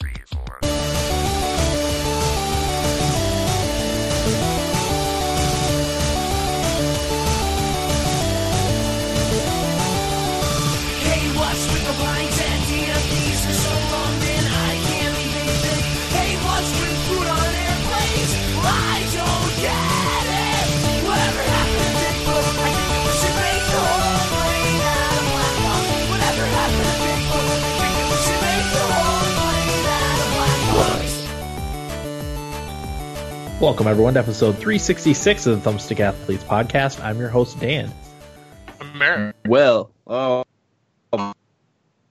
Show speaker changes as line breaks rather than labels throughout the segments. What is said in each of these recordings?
three,
Welcome, everyone, to episode 366 of the Thumbstick Athletes podcast. I'm your host, Dan.
Mer-
Will. Oh, oh,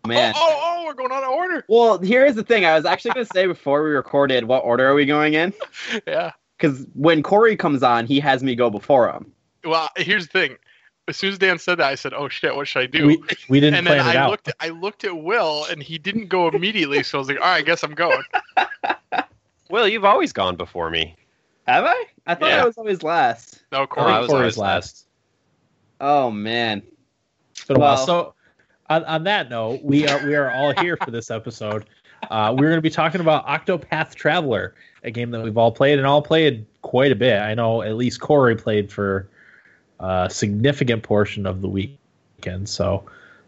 man.
Oh, oh, oh, we're going out of order.
Well, here's the thing. I was actually going to say before we recorded, what order are we going in?
Yeah.
Because when Corey comes on, he has me go before him.
Well, here's the thing. As soon as Dan said that, I said, "Oh shit, what should I do?"
We, we didn't
and then
plan it
I
out.
looked. At, I looked at Will, and he didn't go immediately. So I was like, "All right, I guess I'm going."
Will, you've always gone before me.
Have I? I thought
Yeah.
I was always last.
No,
Oh,
Corey.
I was
Corey's
always
last.
Oh, man.
It's been a while.
Well-
So, on, on that note, we are we are all here for this episode. Uh, we're going to be talking about Octopath Traveler, a game that we've all played and all played quite a bit. I know at least Corey played for a significant portion of the weekend. So,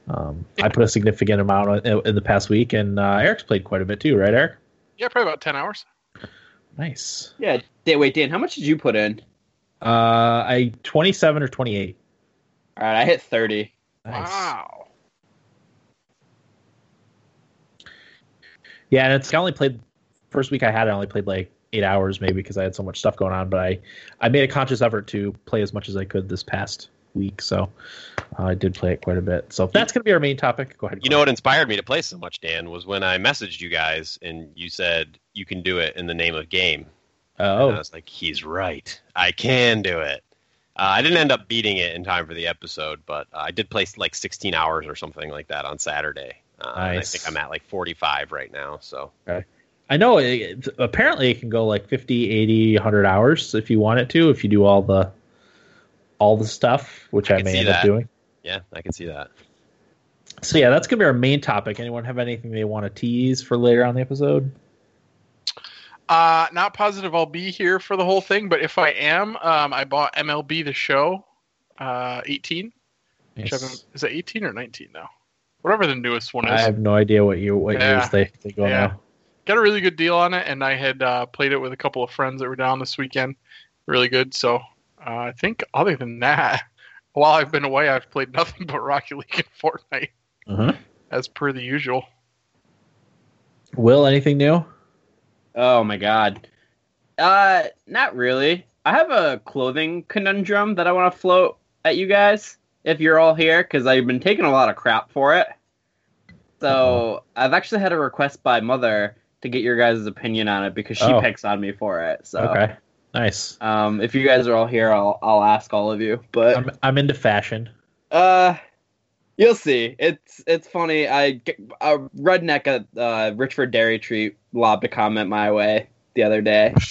um, I put a significant amount in, in the past week, and uh, Eric's played quite a bit too, right, Eric?
Yeah, probably about ten hours.
Nice.
Yeah. Wait, Dan, how much did you put in?
Uh, I twenty seven or twenty eight.
All right, I hit 30.
Nice.
Wow.
Yeah, and it's I only played first week I had I only played like eight hours maybe because I had so much stuff going on. But I I made a conscious effort to play as much as I could this past week, so uh, I did play it quite a bit. So that's going to be our main topic. Go ahead.
You know what inspired me to play so much, Dan, was when I messaged you guys and you said you can do it in the name of game. And I
Oh,
was like, he's right. I can do it. Uh, I didn't end up beating it in time for the episode, but uh, I did play like 16 hours or something like that on Saturday. Uh, and I think I'm at like 45 right now. So
I know. It, it- apparently, it can go like 50, 80, 100 hours if you want it to. If you do all the all the stuff, which
I
I, may
see
end up doing.
yeah, I can see that.
So yeah, that's going to be our main topic. Anyone have anything they want to tease for later on the episode?
Uh, not positive I'll be here for the whole thing, but if I am, um, I bought MLB the Show, uh, 18. Which
Yes.
is it 18 or 19 now? Whatever the newest one is.
I have no idea what you what
Yeah.
years they, they go
Yeah.
now.
got a really good deal on it, and I had uh, played it with a couple of friends that were down this weekend. Really good. So uh, I think other than that, while I've been away, I've played nothing but Rocket League and Fortnite,
Uh-huh.
as per the usual.
Will anything new?
Oh, my God. Uh, not really. I have a clothing conundrum that I want to float at you guys if you're all here because I've been taking a lot of crap for it. So I've actually had a request by mother to get your guys' opinion on it because she
Oh.
picks on me for it. So
Okay, nice.
um, if you guys are all here, I'll I'll ask all of you. But
I'm I'm into fashion.
uh, you'll see. It's it's funny. I a redneck at uh, Richford Dairy Treat lobbed a comment my way the other day.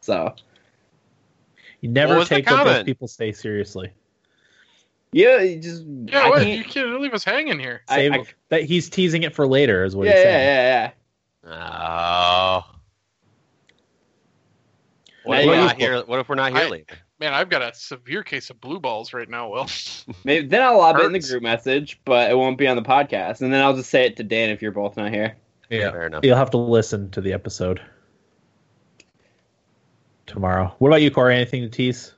So
You never
What
take what those people say seriously.
yeah, you just
Yeah, what? you can't leave us hanging here.
I-
Save,
I-
that he's teasing it for later, is what
yeah,
he's
yeah, yeah, yeah.
Oh. What
Now
if, we're not here, what if we're not here
I-
later?
Man, I've got a severe case of blue balls right now, Will.
Maybe then I'll lob it in the group message, but it won't be on the podcast. And then I'll just say it to Dan if you're both not here.
Yeah.
Fair enough.
You'll have to listen to the episode tomorrow. What about you, Corey? Anything to tease?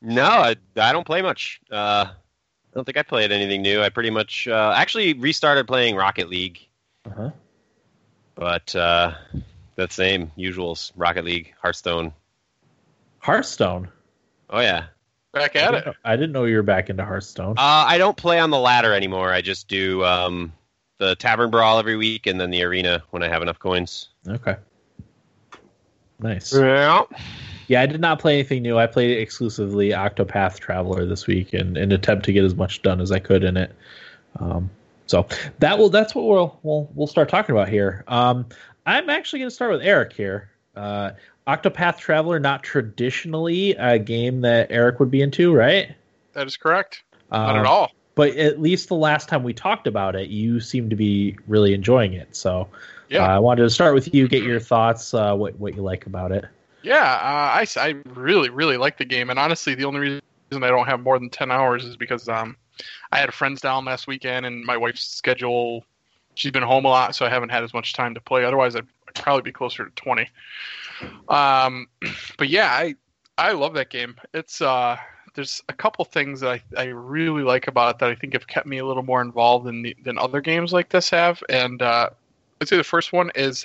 No, I, I don't play much. Uh, I don't think I played anything new. I pretty much uh, actually restarted playing Rocket League,
Uh-huh.
but uh, the same usuals: Rocket League, Hearthstone.
Hearthstone.
Oh yeah.
Back at
didn't,
it.
know, I didn't know you were back into Hearthstone.
Uh, I don't play on the ladder anymore. I just do um, the Tavern Brawl every week, and then the arena when I have enough coins.
okay. Nice.
Yeah.
Yeah, I did not play anything new. I played exclusively Octopath Traveler this week and an attempt to get as much done as I could in it. Um, so that will that's what we'll we'll we'll start talking about here. Um, I'm actually going to start with Eric here. Uh, Octopath Traveler, not traditionally a game that Eric would be into, right?
That is correct.
Um,
Not at all.
but at least the last time we talked about it, you seemed to be really enjoying it. So
Yeah.
uh, I wanted to start with you, get your thoughts, uh, what what you like about it.
Yeah, uh, I, I really, really like the game. And honestly, the only reason I don't have more than 10 hours is because um, I had friends down last weekend and my wife's schedule, she's been home a lot, so I haven't had as much time to play. Otherwise, I'd probably be closer to 20. Um, but yeah, I, I love that game. It's, uh, there's a couple things that I, I really like about it that I think have kept me a little more involved than, the, than other games like this have. And uh, I'd say the first one is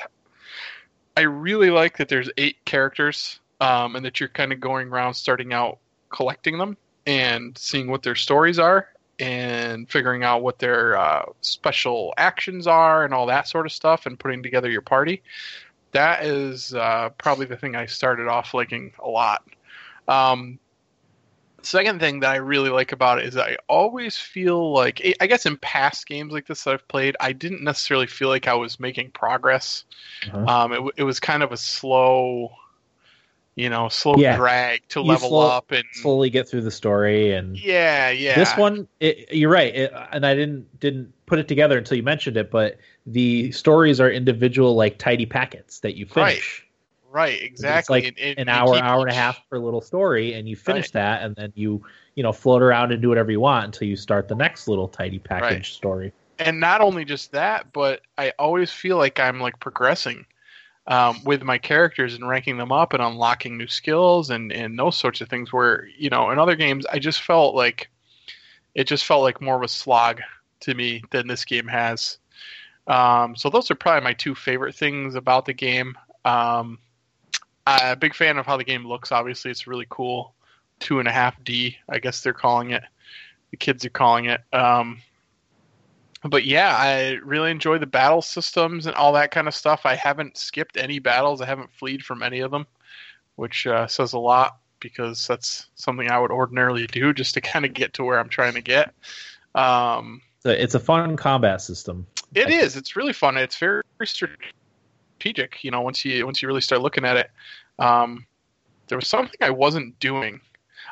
I really like that there's eight characters, um, and that you're kind of going around starting out collecting them and seeing what their stories are and figuring out what their uh, special actions are and all that sort of stuff and putting together your party. That is uh, probably the thing I started off liking a lot. Um, second thing that I really like about it is I always feel like I guess in past games like this that I've played, I didn't necessarily feel like I was making progress.
Uh-huh.
Um, it, it was kind of a slow, you know, slow
Yeah.
drag to
You
level
slow-
up and
Slowly get through the story and
yeah, yeah.
This one, it, you're right, it, and I didn't didn't put it together until you mentioned it. But the stories are individual, like tidy packets that you
Right.
finish.
right, exactly.
like
And- and
An hour, hour and a half per little story, and you finish
Right.
that, and then you you know float around and do whatever you want until you start the next little tidy package
Right.
story.
and not only just that, but I always feel like I'm like progressing um, with my characters and ranking them up and unlocking new skills and and those sorts of things. Where you know in other games I just felt like it just felt like more of a slog to me than this game has. Um, so those are probably my two favorite things about the game. Um, I'm a big fan of how the game looks. Obviously, it's really cool. Two and a half D, I guess they're calling it. The kids are calling it. Um, but yeah, I really enjoy the battle systems and all that kind of stuff. I haven't skipped any battles. I haven't fled from any of them, which uh, says a lot because that's something I would ordinarily do just to kind of get to where I'm trying to get. Um,
So it's a fun combat system.
it is. It's really fun. It's very strategic. You know, once you once you really start looking at it, um, there was something I wasn't doing.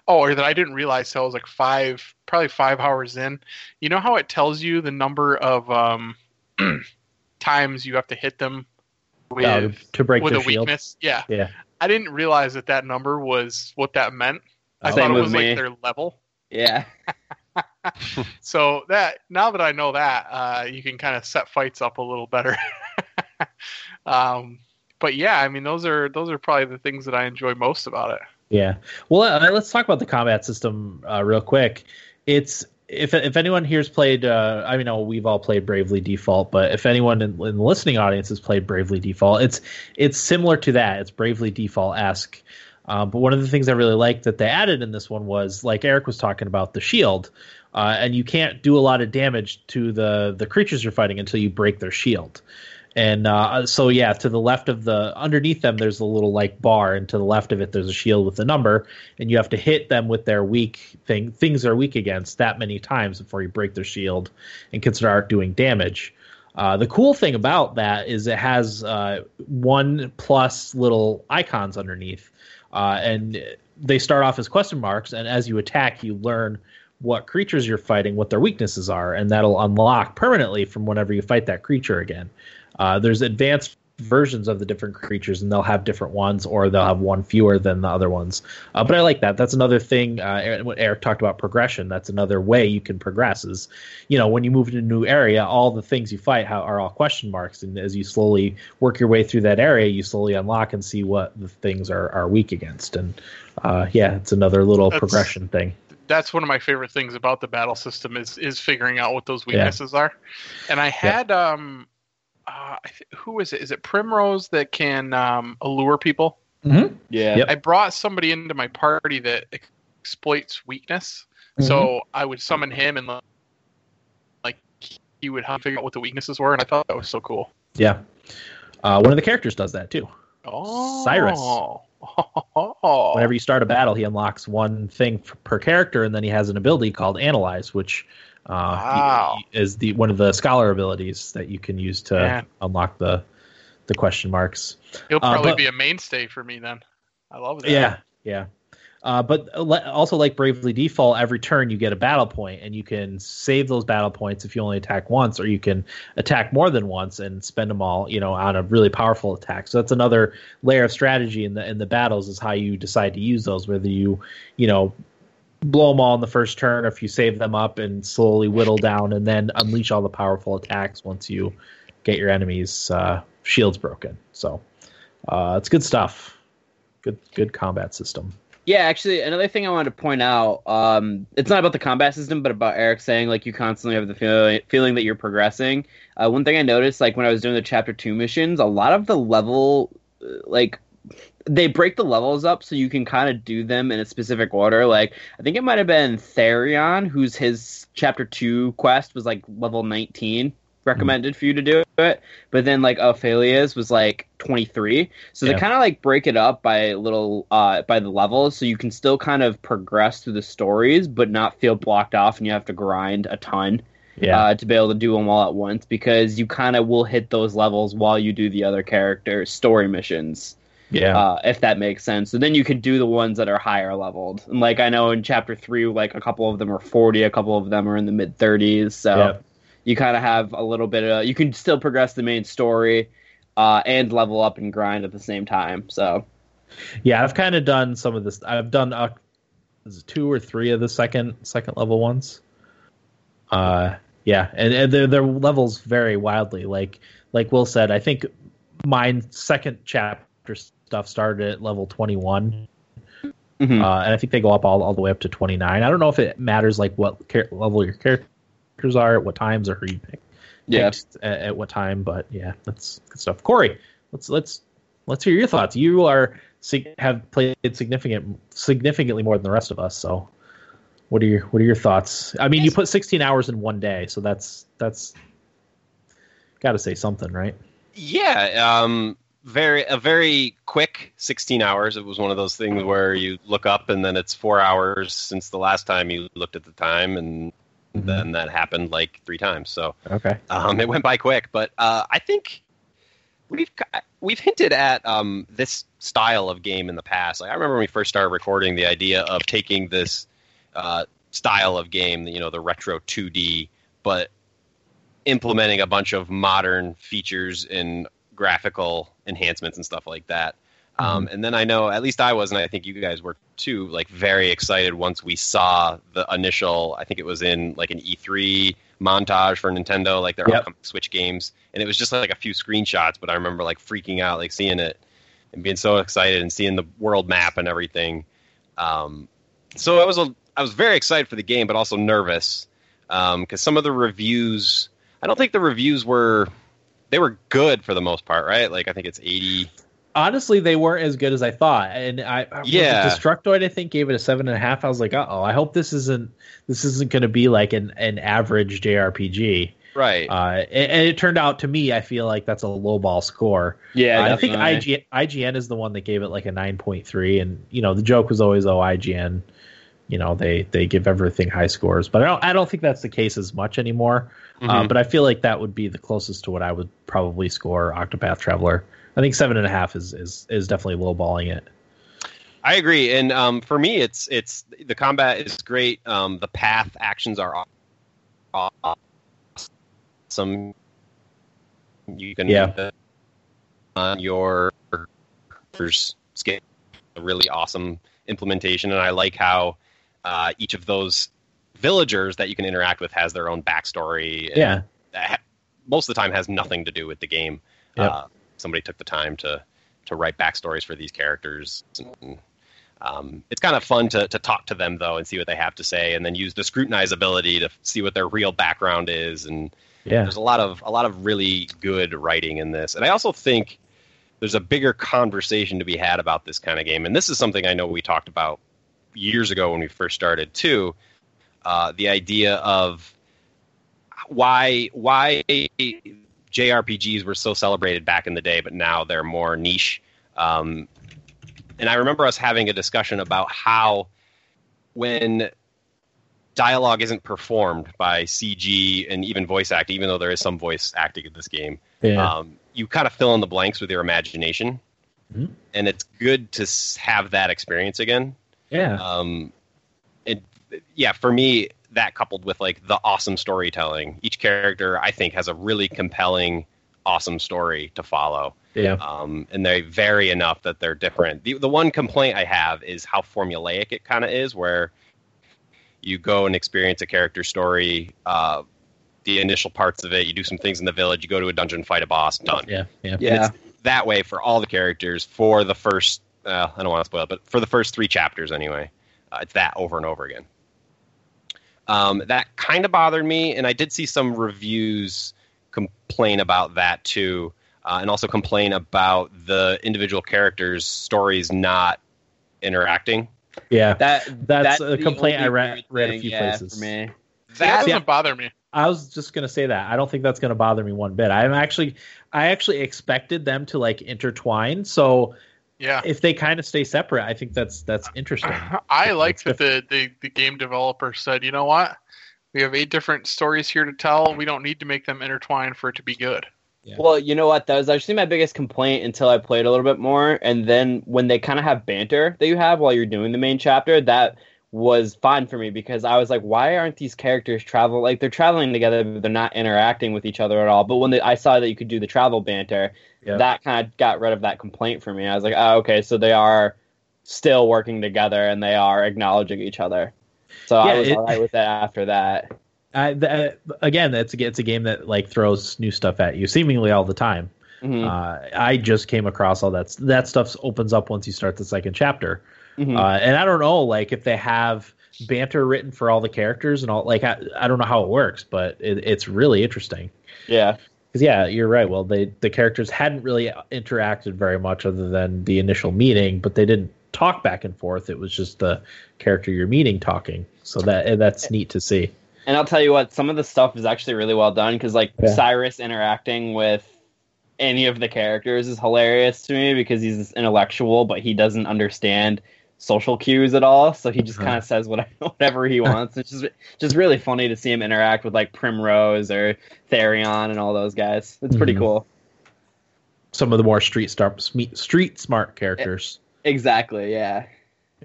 Oh, or that I didn't realize till I was like five, probably five hours in. You know how it tells you the number of um, times you have to hit them with
uh, to break
with
their
a
shield.
weakness? Yeah.
Yeah.
I didn't realize that that number was what that meant. I
Same
thought it was
me.
like their level.
Yeah.
So that now that I know that, uh, you can kind of set fights up a little better. um, but yeah, I mean those are those are probably the things that I enjoy most about it.
Yeah. Well, uh, let's talk about the combat system uh, real quick. It's if if anyone here's played, uh, I know we've all played Bravely Default, but if anyone in, in the listening audience has played Bravely Default, it's it's similar to that. It's Bravely Default esque. Um, but one of the things I really liked that they added in this one was, like Eric was talking about, the shield, uh, and you can't do a lot of damage to the the creatures you're fighting until you break their shield. And uh, so, yeah, to the left of the underneath them, there's a little like bar, and to the left of it, there's a shield with a number, and you have to hit them with their weak thing things they're weak against that many times before you break their shield and can start doing damage. Uh, the cool thing about that is it has uh, one plus little icons underneath, uh, and they start off as question marks. And as you attack, you learn what creatures you're fighting, what their weaknesses are, and that'll unlock permanently from whenever you fight that creature again. Uh, there's advanced versions of the different creatures, and they'll have different ones, or they'll have one fewer than the other ones. Uh, but I like that. That's another thing. Uh, Eric- Eric talked about progression. That's another way you can progress. Is you know when you move to a new area, all the things you fight are all question marks, and as you slowly work your way through that area, you slowly unlock and see what the things are are weak against. And uh, yeah, it's another little
That's-
progression thing.
That's one of my favorite things about the battle system is is figuring out what those weaknesses are. And I had um, uh, th- who is it? Is it Primrose that can um, allure people?
Yeah.
Yep.
I brought somebody into my party that exploits weakness. So I would summon him and like he would help figure out what the weaknesses were, and I thought that was so cool.
Yeah, uh, one of the characters does that too.
Oh,
Cyrus.
Oh.
whenever you start a battle, he unlocks one thing per character, and then he has an ability called Analyze, which uh,
Wow.
is the one of the scholar abilities that you can use to
Man.
unlock the the question marks.
He'll
uh,
probably
but-
be a mainstay for me then. I love that.
Yeah, yeah. Uh, but also, like Bravely Default, every turn you get a battle point, and you can save those battle points if you only attack once, or you can attack more than once and spend them all, you know, on a really powerful attack. So that's another layer of strategy in the in the battles is how you decide to use those. Whether you, you know, blow them all in the first turn, if you save them up and slowly whittle down, and then unleash all the powerful attacks once you get your enemies' uh, shields broken. So uh, it's good stuff. Good good combat system.
Yeah, actually, another thing I wanted to point out, um, it's not about the combat system, but about Eric saying like you constantly have the feeling, feeling that you're progressing. Uh, one thing I noticed, like when I was doing the chapter two missions, a lot of the level, uh, like they break the levels up so you can kind of do them in a specific order. Like I think it might have been Therion, who's his chapter two quest was like level 19 recommended for you to do it, but then like Ophelia's was like 23. So
Yeah.
they kind of like break it up by little uh by the levels so you can still kind of progress through the stories but not feel blocked off and you have to grind a ton
Yeah,
uh, to be able to do them all at once because you kind of will hit those levels while you do the other characters story missions
yeah,
uh, if that makes sense. So then you could do the ones that are higher leveled. And like I know in chapter three, like a couple of them are forty, a couple of them are in the mid thirties. So
Yep.
you kind of have a little bit of you can still progress the main story uh, and level up and grind at the same time. So
yeah. I've kind of done some of this. I've done uh, is it two or three of the second second level ones. Uh, yeah, and, and their their levels vary wildly. Like like Will said, I think mine second chapter stuff started at level twenty one.
mhm.
uh, and I think they go up all, all the way up to 29. I don't know if it matters like what char- level your characters are, at what times, or who you pick
yeah,
picked at, at what time. But yeah, that's good stuff. Corey, let's let's let's hear your thoughts. You are have played significant significantly more than the rest of us. So, what are your what are your thoughts? I mean, you put 16 hours in one day, so that's that's got to say something, right?
Yeah, um, very a very quick 16 hours. It was one of those things where you look up and then it's four hours since the last time you looked at the time, and then that happened like three times. So
Okay.
um, it went by quick. But uh, I think we've we've hinted at um, this style of game in the past. Like I remember when we first started recording, the idea of taking this uh, style of game, you know, the retro 2D, but implementing a bunch of modern features and graphical enhancements and stuff like that. Um, and then I know, at least I was, and I think you guys were too, like very excited once we saw the initial. I think it was in like an E3 montage for Nintendo, like their
Yep.
upcoming Switch games, and it was just like a few screenshots. But I remember like freaking out, like seeing it and being so excited and seeing the world map and everything. Um, so I was a, I was very excited for the game, but also nervous because some of the reviews. I don't think the reviews were they were good for the most part, right? Like I think it's eighty.
honestly they weren't as good as I thought. And I was it
Yeah.
Destructoid I think gave it a seven and a half. I was like, uh oh, I hope this isn't this isn't going to be like an an average JRPG.
Right.
Uh, and, and it turned out to me, I feel like that's a low ball score.
yeah.
Uh, I think
definitely.
IG, IGN is the one that gave it like a nine point three, and you know the joke was always, oh IGN, you know they they give everything high scores, but I don't I don't think that's the case as much anymore. Uh,
Mhm.
but I feel like that would be the closest to what I would probably score Octopath Traveler. I think seven and a half is is is definitely lowballing it.
I agree, and um, for me, it's it's the combat is great. Um, the path actions are awesome. You can
Yeah.
on your scale a really awesome implementation, and I like how uh, each of those villagers that you can interact with has their own backstory. and
Yeah,
that ha- most of the time has nothing to do with the game.
Yep.
Uh, somebody took the time to to write backstories for these characters. And, um, it's kind of fun to, to talk to them though and see what they have to say, and then use the scrutinize ability to see what their real background is. And
yeah,
there's a lot of a lot of really good writing in this. And I also think there's a bigger conversation to be had about this kind of game. And this is something I know we talked about years ago when we first started too. Uh, the idea of why why JRPGs were so celebrated back in the day, but now they're more niche. Um, and I remember us having a discussion about how when dialogue isn't performed by CG and even voice acting, even though there is some voice acting in this game,
yeah.
um, you kind of fill in the blanks with your imagination,
Mhm.
and it's good to have that experience again.
Yeah.
Um, it, yeah, for me, that coupled with like the awesome storytelling, each character I think has a really compelling, awesome story to follow.
Yeah.
Um, and they vary enough that they're different. The the one complaint I have is how formulaic it kind of is, where you go and experience a character story. Uh, the initial parts of it, you do some things in the village, you go to a dungeon, fight a boss, done
Yeah. Yeah.
Yeah.
that way for all the characters for the first uh, I don't want to spoil it, but for the first three chapters anyway. Uh, it's that over and over again. Um, that kind of bothered me, and I did see some reviews complain about that too, uh, and also complain about the individual characters' stories not interacting.
Yeah.
That
That's
that's
a complaint I
only
read- read a few
yeah,
places.
for me.
That
That
doesn't
Yeah.
bother me.
I was just gonna say that. I don't think that's gonna bother me one bit. I'm actually, I actually expected them to like intertwine. So
Yeah.
if they kind of stay separate, I think that's that's interesting.
I like
That's
that the, the, the game developer said, you know what? We have eight different stories here to tell. We don't need to make them intertwine for it to be good.
Yeah.
Well, you know what? That was actually my biggest complaint until I played a little bit more. And then when they kind of have banter that you have while you're doing the main chapter, that was fine for me because I was like, why aren't these characters travel like they're traveling together, but they're not interacting with each other at all? But when they, I saw that you could do the travel banter,
Yeah.
that kind of got rid of that complaint for me. I was like, oh, okay, so they are still working together and they are acknowledging each other. So
Yeah,
I was
it-
all right with that after that.
I, th- again, it's a, it's a game that like throws new stuff at you seemingly all the time.
Mhm.
Uh, I just came across all that. That stuff opens up once you start the second chapter.
Mhm.
Uh, and I don't know, like if they have banter written for all the characters and all. Like I, I don't know how it works, but it, it's really interesting.
yeah.
Because yeah, you're right. Well, they the characters hadn't really interacted very much other than the initial meeting, but they didn't talk back and forth. It was just the character you're meeting talking. So that that's neat to see.
And I'll tell you what, some of the stuff is actually really well done because, like,
Yeah.
Cyrus interacting with any of the characters is hilarious to me because he's this intellectual, but he doesn't understand social cues at all. So he just
Uh-huh.
kind of says whatever, whatever he wants. It's just just really funny to see him interact with like Primrose or Therion and all those guys. It's pretty
Mhm.
cool.
Some of the more street star, street smart characters.
Exactly. Yeah.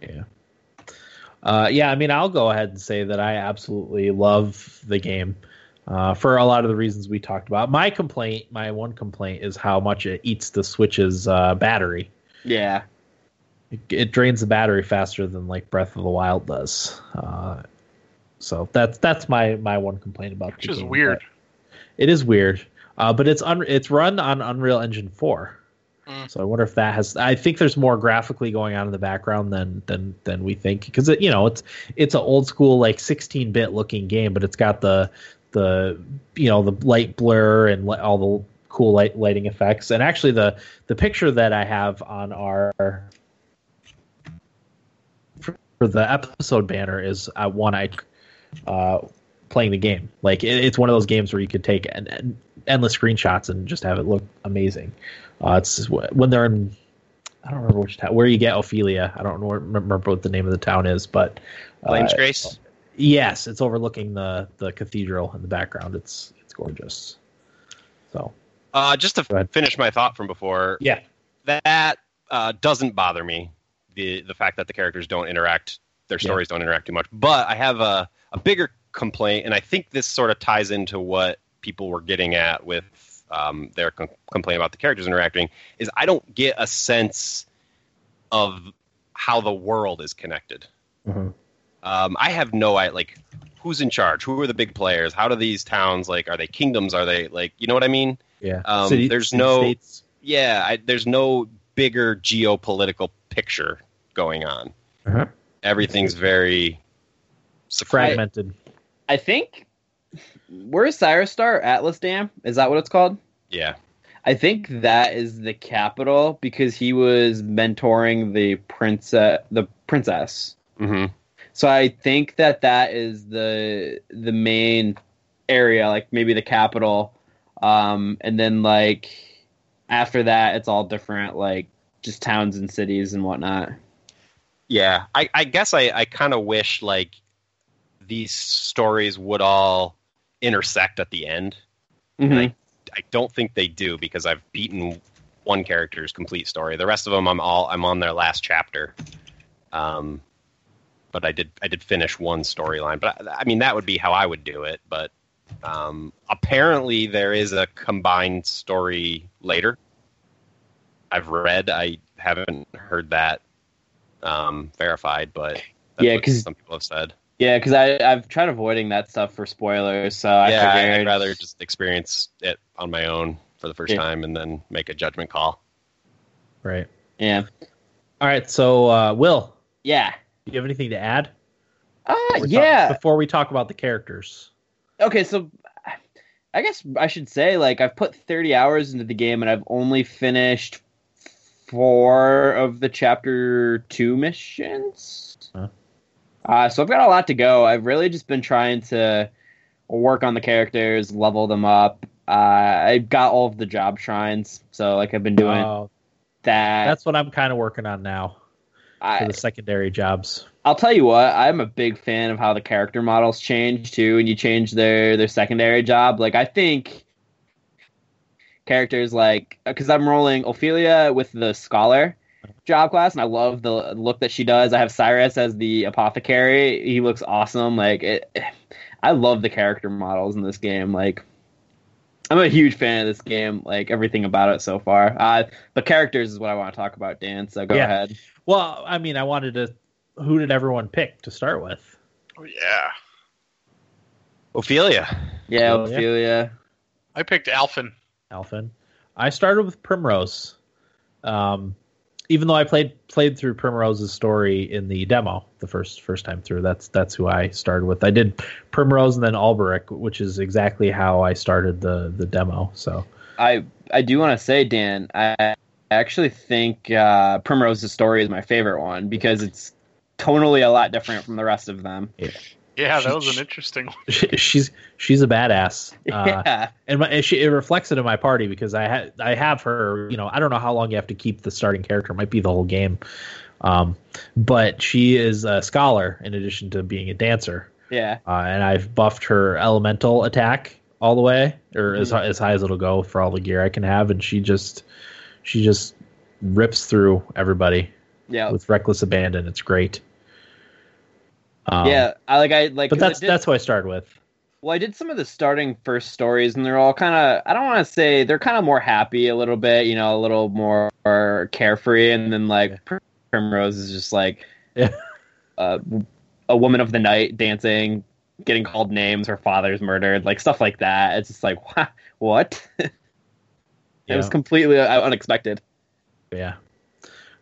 Yeah. Uh, yeah, I mean, I'll go ahead and say that I absolutely love the game uh, for a lot of the reasons we talked about. My complaint, my one complaint, is how much it eats the Switch's uh, battery.
Yeah.
It, it drains the battery faster than like Breath of the Wild does. Uh, so that's that's my my one complaint about
Which is
game,
weird.
It is weird, uh, but it's un- it's run on Unreal Engine four.
Mm.
So I wonder if that has. I think there's more graphically going on in the background than than than we think because it you know it's it's an old school like 16 bit looking game, but it's got the the you know the light blur and all the cool light lighting effects. And actually the the picture that I have on our for the episode banner is uh, one I uh, playing the game. Like it, it's one of those games where you could take an, an endless screenshots and just have it look amazing. Uh, it's when they're in. I don't remember which town where you get Ophelia. I don't remember what the name of the town is, but uh,
Flamesgrace.
Yes, it's overlooking the the cathedral in the background. It's it's gorgeous. So
Uh, just to finish my thought from before,
yeah,
that uh, doesn't bother me. The the fact that the characters don't interact, their
Yeah.
stories don't interact too much. But I have a, a bigger complaint, and I think this sort of ties into what people were getting at with um, their com- complaint about the characters interacting. Is I don't get a sense of how the world is connected.
Mhm.
Um, I have no I like who's in charge, who are the big players, how do these towns like are they kingdoms, are they like you know what I mean?
yeah.
Um,
City-
there's no-
states.
yeah, I, there's no bigger geopolitical picture going on.
Uh-huh.
Everything's very
fragmented.
I think where's Cyrus Star? Atlasdam? Is that what it's called?
Yeah,
I think that is the capital because he was mentoring the princess, the princess.
hmm
So I think that that is the the main area, like maybe the capital, um, and then like after that, it's all different, like just towns and cities and whatnot.
yeah. I, I guess I, I kind of wish like these stories would all intersect at the end.
Mhm.
I don't think they do because I've beaten one character's complete story. The rest of them, I'm all I'm on their last chapter. Um, but I did I did finish one storyline. But I, I mean, that would be how I would do it. But um, apparently, there is a combined story later. I've read. I haven't heard that um, verified, but that's
Yeah, because
some people have said.
Yeah, because I I've tried avoiding that stuff for spoilers, so I
yeah,
figured
I'd rather just experience it on my own for the first
Yeah.
time and then make a judgment call.
Right.
yeah
All right. So, uh, Will,
yeah
do you have anything to add?
uh,
Before we talk-
yeah
before we talk about the characters.
okay so I guess I should say like I've put 30 hours into the game and I've only finished four of the chapter two missions.
Huh.
Uh, so I've got a lot to go. I've really just been trying to work on the characters, level them up. Uh, I've got all of the job shrines, so like I've been doing
Oh,
that.
that's what I'm kind of working on now for the secondary jobs.
I'll tell you what, I'm a big fan of how the character models change too, and you change their their secondary job. Like I think characters like because I'm rolling Ophelia with the scholar job class, and I love the look that she does. I have Cyrus as the apothecary. He looks awesome. Like it, I love the character models in this game. Like I'm a huge fan of this game. Like everything about it so far. Uh, the characters is what I want to talk about, Dan. So go
Yeah.
ahead.
Well, I mean, I wanted to. Who did everyone pick to start with?
Oh yeah,
Ophelia.
Yeah,
Oh.
Ophelia.
I picked Alfyn.
Alfyn. I started with Primrose. Um, even though I played played through Primrose's story in the demo the first first time through, that's that's who I started with. I did Primrose and then Olberic, which is exactly how I started the the demo. So
I I do want to say, Dan, I actually think uh, Primrose's story is my favorite one because it's totally a lot different from the rest of them.
Yeah, that
She-
was an interesting one.
she's she's a badass. Uh,
yeah,
and my, and she, it reflects it in my party because I ha- I have her. You know, I don't know how long you have to keep the starting character. It might be the whole game, um, but she is a scholar in addition to being a dancer.
yeah,
Uh, and I've buffed her elemental attack all the way, or as high, as high as it'll go for all the gear I can have, and she just she just rips through everybody
yeah,
with reckless abandon. It's great. Um,
yeah. I like I like.
but that's
did-
that's what I started with.
Well, I did some of the starting first stories, and they're all kind of, I don't want to say, they're kind of more happy a little bit, you know, a little more carefree. And then, like, Primrose is just like
Yeah.
uh, a woman of the night dancing, getting called names, her father's murdered, like stuff like that. It's just like, wha- what? it was completely uh, unexpected.
Yeah,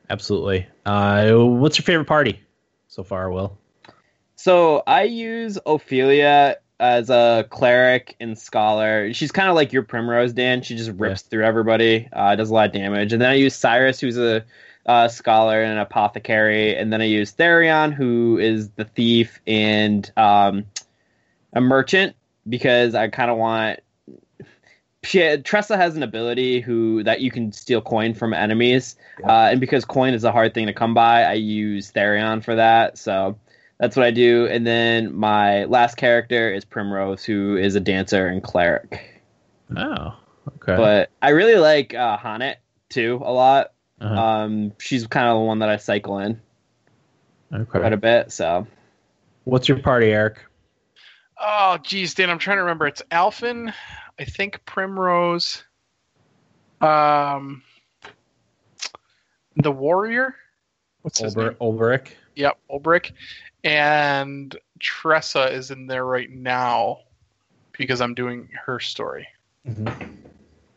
absolutely. Uh, what's your favorite party so far, Will?
So I use Ophelia as a cleric and scholar. She's kind of like your Primrose, Dan. She just rips through everybody, uh, does a lot of damage. And then I use Cyrus, who's a uh, scholar and an apothecary. And then I use Therion, who is the thief and um, a merchant, because I kind of want. She, Tressa has an ability who that you can steal coin from enemies, uh, and because coin is a hard thing to come by, I use Therion for that. So that's what I do. And then my last character is Primrose, who is a dancer and cleric.
Oh, okay.
But I really like uh, H'aanit too a lot.
Uh-huh.
Um, she's kind of the one that I cycle in quite a bit. So
What's your party, Eric?
Oh, geez, Dan, I'm trying to remember. It's Alfyn, I think Primrose, um, the Warrior. What's his
Olber-
name?
Olberic.
Yep, Olberic, and Tressa is in there right now because I'm doing her story.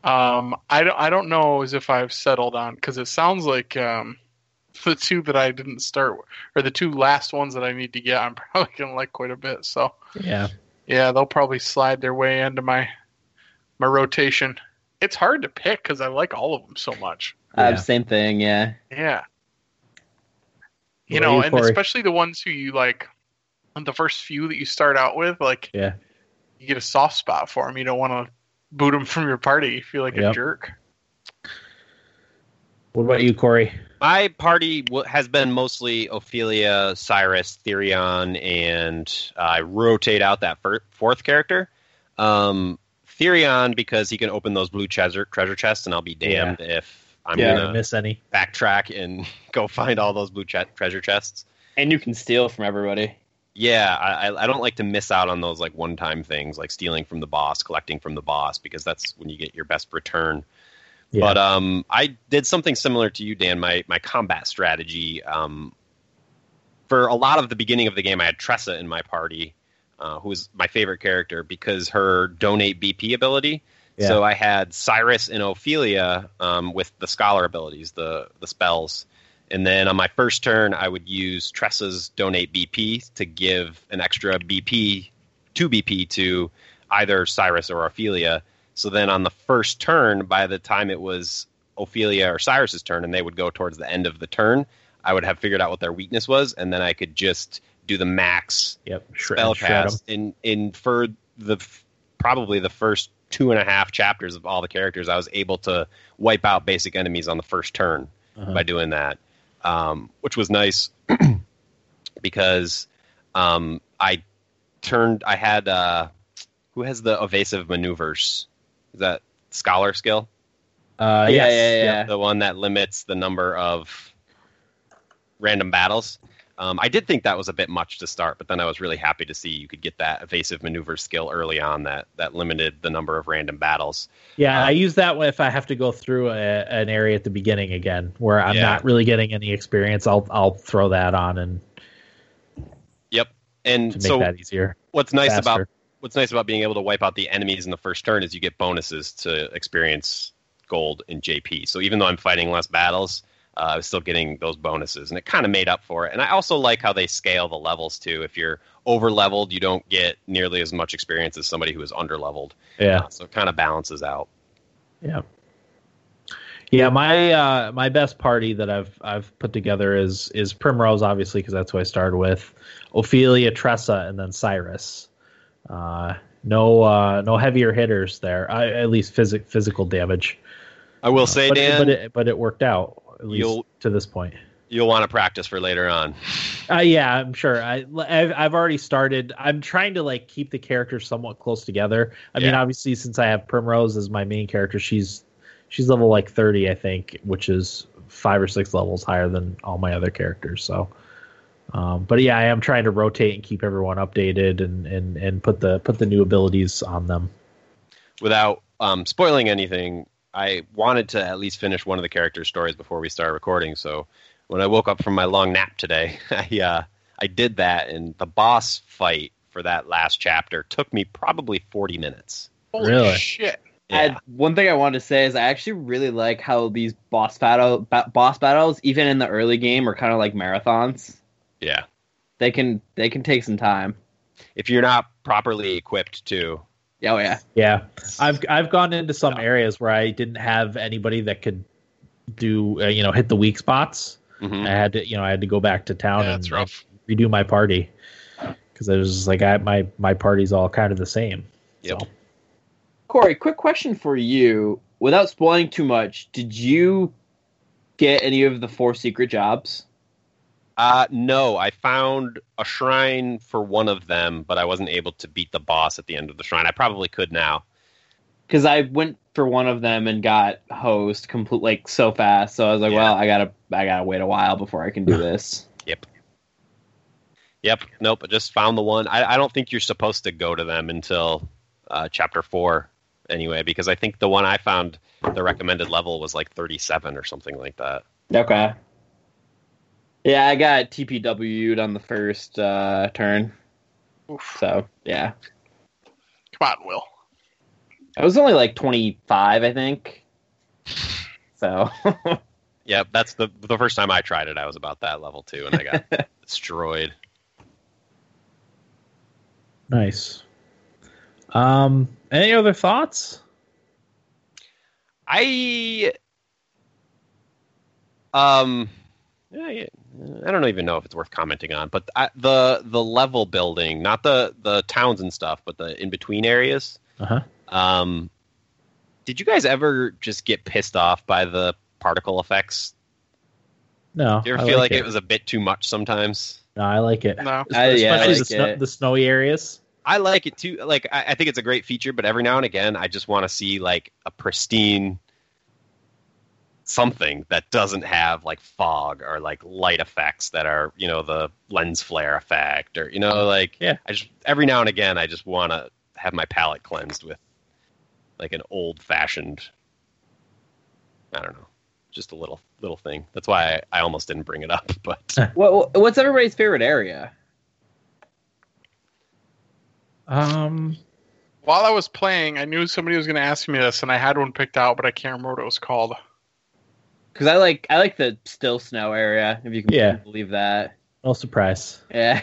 Um, I don't, I don't know as if I've settled on because it sounds like um, the two that I didn't start or the two last ones that I need to get. I'm probably gonna like quite a bit. So
Yeah.
yeah, they'll probably slide their way into my my rotation. It's hard to pick because I like all of them so much.
uh,
Yeah.
same thing. Yeah.
Yeah. You know, and
Corey?
especially the ones who you like, the first few that you start out with, like
Yeah.
you get a soft spot for them. You don't want to boot them from your party. You feel like a jerk.
What about you, Corey?
My party w- has been mostly Ophelia, Cyrus, Therion, and uh, I rotate out that fir- fourth character. Um, Therion because he can open those blue treasure treasure chests, and I'll be damned if I'm
Yeah.
Gonna
miss any?
backtrack and go find all those blue che- treasure chests.
And you can steal from everybody.
Yeah, I, I- I don't like to miss out on those like one-time things, like stealing from the boss, collecting from the boss, because that's when you get your best return.
Yeah.
But um, I did something similar to you, Dan. My my combat strategy. Um, for a lot of the beginning of the game, I had Tressa in my party, uh, who was my favorite character because her donate BP ability.
Yeah.
So I had Cyrus and Ophelia um, with the scholar abilities, the the spells, and then on my first turn, I would use Tressa's donate BP to give an extra BP, two BP to either Cyrus or Ophelia. So then on the first turn, by the time it was Ophelia or Cyrus's turn, and they would go towards the end of the turn, I would have figured out what their weakness was, and then I could just do the max
Yep. Shred,
spell
shred
cast. In in for the probably the first two and a half chapters of all the characters, I was able to wipe out basic enemies on the first turn
Uh-huh.
by doing that, um, which was nice because um, I turned. I had uh, who has the evasive maneuvers? Is that scholar skill?
Uh,
Yeah,
yes.
yeah, yeah.
the one that limits the number of random battles. Um, I did think that was a bit much to start, but then I was really happy to see you could get that evasive maneuver skill early on that that limited the number of random battles.
Yeah,
Uh,
I use that if I have to go through a, an area at the beginning again where I'm
Yeah.
not really getting any experience. I'll I'll throw that on and
Yep. And
to make
so
that easier.
what's nice
faster.
about what's nice about being able to wipe out the enemies in the first turn is you get bonuses to experience gold and JP. So even though I'm fighting less battles, uh, I was still getting those bonuses, and it kind of made up for it. And I also like how they scale the levels too. If you're over leveled, you don't get nearly as much experience as somebody who is under leveled.
Yeah,
so it kind of balances out.
yeah, yeah. My uh, my best party that I've I've put together is is Primrose, obviously, because that's who I started with. Ophelia, Tressa, and then Cyrus. Uh, no uh, no heavier hitters there. I, at least physic physical damage.
I will say,
but,
Dan,
but it but it worked out at least
You'll-
to this point.
you'll want to practice for later on.
Uh, yeah, I'm sure. I, I've, I've already started. I'm trying to like keep the characters somewhat close together. I mean, obviously, since I have Primrose as my main character, she's she's level like 30, I think, which is five or six levels higher than all my other characters. So, um, but yeah, I am trying to rotate and keep everyone updated and and and put the put the new abilities on them.
Without um, spoiling anything, I wanted to at least finish one of the character stories before we started recording. So when I woke up from my long nap today, I uh, I did that, and the boss fight for that last chapter took me probably 40 minutes.
Holy
Really?
shit!
I, one thing I wanted to say is I actually really like how these boss battle ba- boss battles, even in the early game, are kind of like marathons.
yeah.
They can they can take some time.
If you're not properly equipped, too.
Yeah, Oh yeah,
Yeah, I've I've gone into some areas where I didn't have anybody that could do uh, you know hit the weak spots.
Mhm.
I had to, you know, I had to go back to town
Yeah,
and,
that's rough.
redo my party because I was like, I my my party's all kind of the same.
Yep.
So,
Corey. Quick question for you, without spoiling too much. Did you get any of the four secret jobs?
Uh, no, I found a shrine for one of them, but I wasn't able to beat the boss at the end of the shrine. I probably could now.
Because I went for one of them and got host complete like so fast. So I was like,
Yeah.
well, I gotta I gotta wait a while before I can do this.
Yep. Yep. Nope. I just found the one. I, I don't think you're supposed to go to them until uh, chapter four, anyway, because I think the one I found, the recommended level was like 37 or something like that.
Okay. Yeah, I got TPW'd on the first uh, turn.
Oof.
So yeah,
Come on, Will.
I was only like 25, I think. So
yeah, That's the the first time I tried it. I was about that level too, and I got destroyed.
nice. Um, any other thoughts?
I um yeah, yeah, I don't even know if it's worth commenting on, but I, the the level building, not the the towns and stuff, but the in between areas.
Uh huh.
Um, did you guys ever just get pissed off by the particle effects?
No.
Do you ever
I
feel like
it.
it was a bit too much sometimes?
No, I like it.
No.
Es-
I- yeah, I
Especially the,
like
snow, the snowy areas.
I like it too. Like I, I think it's a great feature, but every now and again, I just want to see like a pristine something that doesn't have like fog or like light effects that are you know the lens flare effect or you know like
Yeah.
I just every now and again I just want to have my palate cleansed with like an old fashioned I don't know just a little little thing. That's why I, I almost didn't bring it up, but
What, what's everybody's favorite area?
Um,
While I was playing, I knew somebody was going to ask me this, and I had one picked out, but I can't remember what it was called.
Because I like I like the still snow area. If you can
Yeah.
believe that.
no surprise.
Yeah.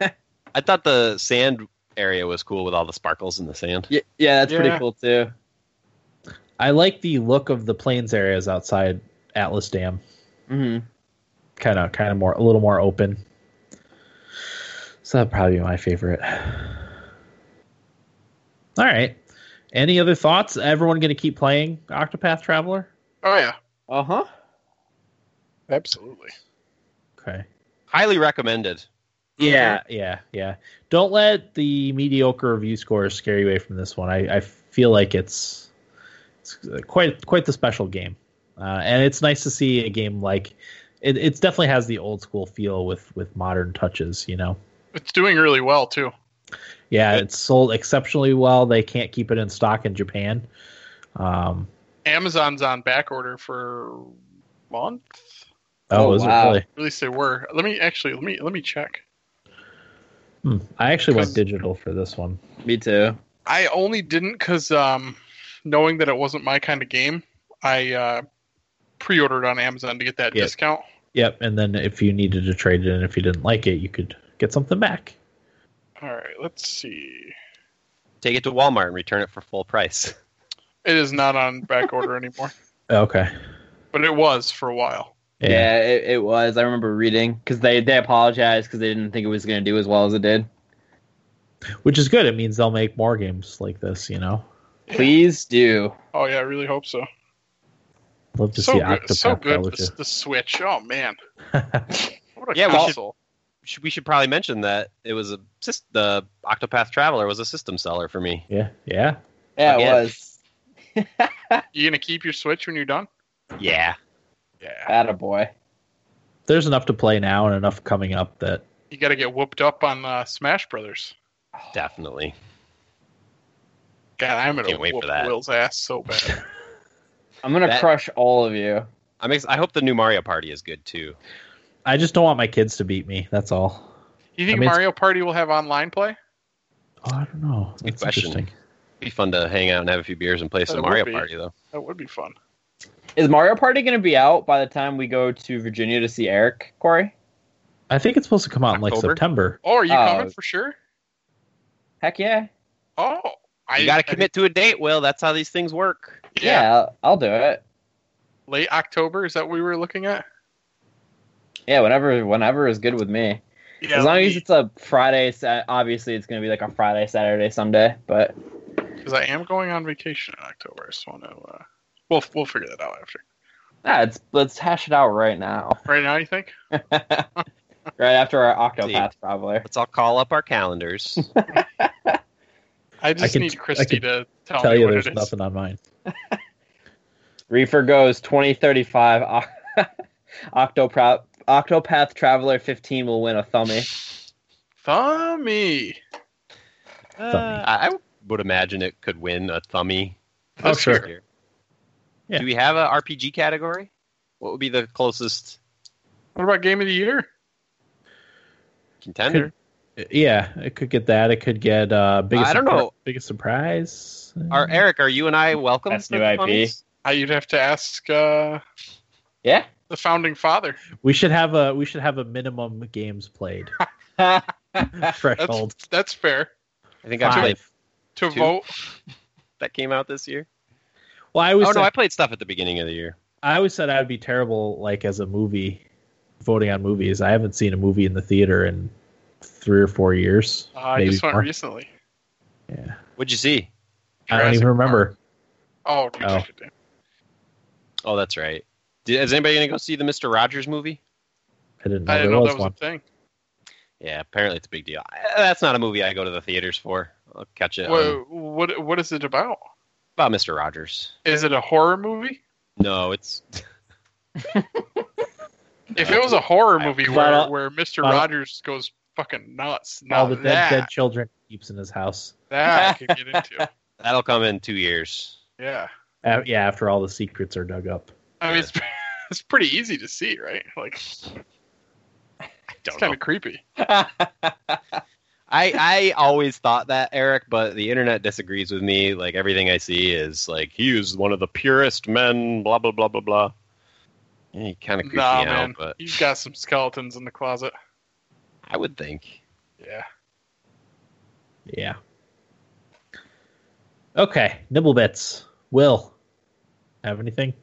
I thought the sand area was cool with all the sparkles in the sand.
yeah, yeah, that's
Yeah.
pretty cool too.
I like the look of the plains areas outside Atlasdam.
hmm
Kind of, kind of more, a little more open. So that'd probably be my favorite. All right. Any other thoughts? Everyone going to keep playing Octopath Traveler?
Oh yeah,
Uh huh.
absolutely.
Okay.
Highly recommended.
Yeah, yeah, yeah. Don't let the mediocre review scores scare you away from this one. I, I feel like it's it's quite quite the special game, uh, and it's nice to see a game like it. It definitely has the old school feel with with modern touches. You know.
It's doing really well too.
Yeah, it's sold exceptionally well. They can't keep it in stock in Japan. Um,
Amazon's on back order for a month.
oh,
Oh,
is
wow.
it really?
At least they were. Let me actually let me let me check.
Hmm. I actually went digital for this one.
Me too.
I only didn't because um, knowing that it wasn't my kind of game, I uh, pre-ordered on Amazon to get that
Yeah.
discount.
Yep, and then if you needed to trade it and if you didn't like it, you could get something back.
All right, let's see.
Take it to Walmart and return it for full price.
It is not on back order anymore,
Okay.
but it was for a while.
Yeah, it, it was. I remember reading because they they apologized because they didn't think it was going to do as well as it did.
which is good. It means they'll make more games like this. You know,
Please do.
Oh yeah, I really hope so.
love to
so
see
good,
Octopath
so good.
Traveler
The, the Switch. Oh man, what a
Yeah, we should- We should probably mention that it was a sys- the Octopath Traveler was a system seller for me.
yeah, yeah.
Yeah,
Again.
it was.
You gonna keep your Switch when you're done?
Yeah,
Yeah.
Attaboy.
There's enough to play now and enough coming up that
You got to get whooped up on uh, Smash Brothers.
definitely.
God, I'm gonna
Can't wait
whoop
for that.
Will's ass so bad.
I'm gonna
That-
crush all of you.
I'm ex- I hope the new Mario Party is good too.
I just don't want my kids to beat me. That's all.
You think
I mean, it's-
Mario Party will have online play?
Oh, I don't know.
a good
That's
question.
interesting.
Be fun to hang out and have a few beers and play some Mario
be.
Party though.
That would be fun.
Is Mario Party going to be out by the time we go to Virginia to see Eric, Corey?
I think it's supposed to come out in like September.
Oh, are you
Oh.
coming for sure?
Heck yeah.
Oh, I
You got to
I
commit to a date, Will. That's how these things work.
Yeah,
Yeah,
I'll, I'll do it.
late October. Is that what we were looking at?
Yeah, whenever whenever is good with me.
Yeah,
as long
let
as it's a Friday, obviously it's going to be like a Friday, Saturday, Sunday. But
because I am going on vacation in October. I just want to. Uh, we'll we'll figure that out after.
ah, it's let's hash it out right now.
Right now, you think?
right after our Octopath Traveler.
Let's all call up our calendars.
I just
can-
need
I
Christy
can
to tell,
Tell
me
you
what
there's
it is.
nothing on mine.
Reefer goes 2035. Octopath Octopath Traveler 15 will win a thummy.
Thummy.
Uh, I I would imagine it could win a thummy.
Oh, sure.
year.
Yeah.
Do we have a RPG category? What would be the closest
What about game of the year?
contender?
Yeah, it could get that. It could get uh biggest
I don't
surpri-
know.
biggest surprise.
Are Eric? Are you and I welcome?
That's new IP.
Uh, you'd have to ask uh,
Yeah.
the founding father.
We should have a we should have a minimum games played threshold.
That's that's fair
I think I played
Five.
To
Two.
vote.
that came out this year.
Well, I always
Oh
said,
no, I played stuff at the beginning of the year.
I always said I would be terrible like as a movie voting on movies. I haven't seen a movie in the theater in three or four years.
Uh, I
maybe
just went
more.
recently.
Yeah,
What'd you see?
I don't
Jurassic
even remember.
Oh, you
Oh.
took it down.
Oh, that's right. Did, is anybody gonna go see the Mister Rogers movie?
I didn't know
I didn't know
was
that was
one.
a thing.
Yeah, apparently it's a big deal. That's not a movie I go to the theaters for. I'll catch it. on-
What, what what is it about?
about Mister Rogers.
Is it a horror movie?
No, it's
If it was a horror movie where,
uh,
where Mister
but-
Rogers goes fucking nuts, now
All the dead,
that,
dead children keeps in his house.
that I could get into.
That'll come in two years.
Yeah,
Uh, yeah, after all the secrets are dug up.
I mean it's it's pretty easy to see, right? Like it's
Don't
kind
know.
of creepy.
I I always thought that Eric, but the internet disagrees with me. Like everything I see is like he is one of the purest men. Blah blah blah blah blah. Yeah, he kind of creeps
Nah,
me
man,
out, but
he's got some skeletons in the closet.
I would think.
Yeah.
Yeah. Okay, nibble bits. Will have anything?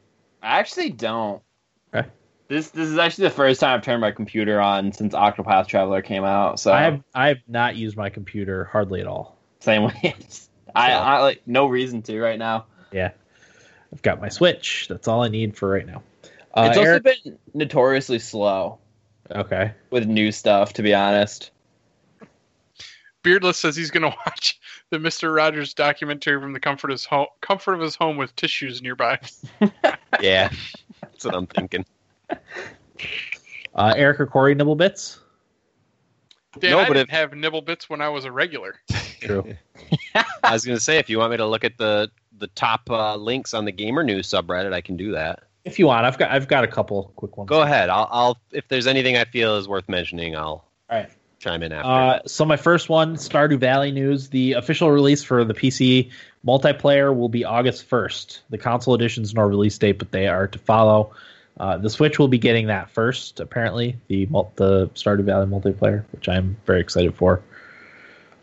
I actually don't.
Okay.
This this is actually the first time I've turned my computer on since Octopath Traveler came out. So
I have I have not used my computer hardly at all.
same way. I, I like no reason to right now.
Yeah, I've got my Switch. That's all I need for right now. Uh,
it's also
Eric-
been notoriously slow
okay.
with new stuff, to be honest.
Beardless says he's going to watch the Mister Rogers documentary from the comfort of his home, comfort of his home with tissues nearby.
Yeah, that's what I'm thinking.
Uh, Eric or Corey nibble bits?
Dan,
No,
I
but
didn't
if-
have nibble bits when I was a regular.
True.
I was gonna say if you want me to look at the the top uh, links on the Gamer News subreddit, I can do that.
if you want, I've got I've got a couple quick ones.
Go ahead. I'll, I'll if there's anything I feel is worth mentioning, I'll
All right.
chime in after.
Uh, so my first one, Stardew Valley news. The official release for the PC multiplayer will be August 1st. The console edition's no release date, but they are to follow. Uh, the Switch will be getting that first, apparently. The the Stardew Valley multiplayer, which I'm very excited for.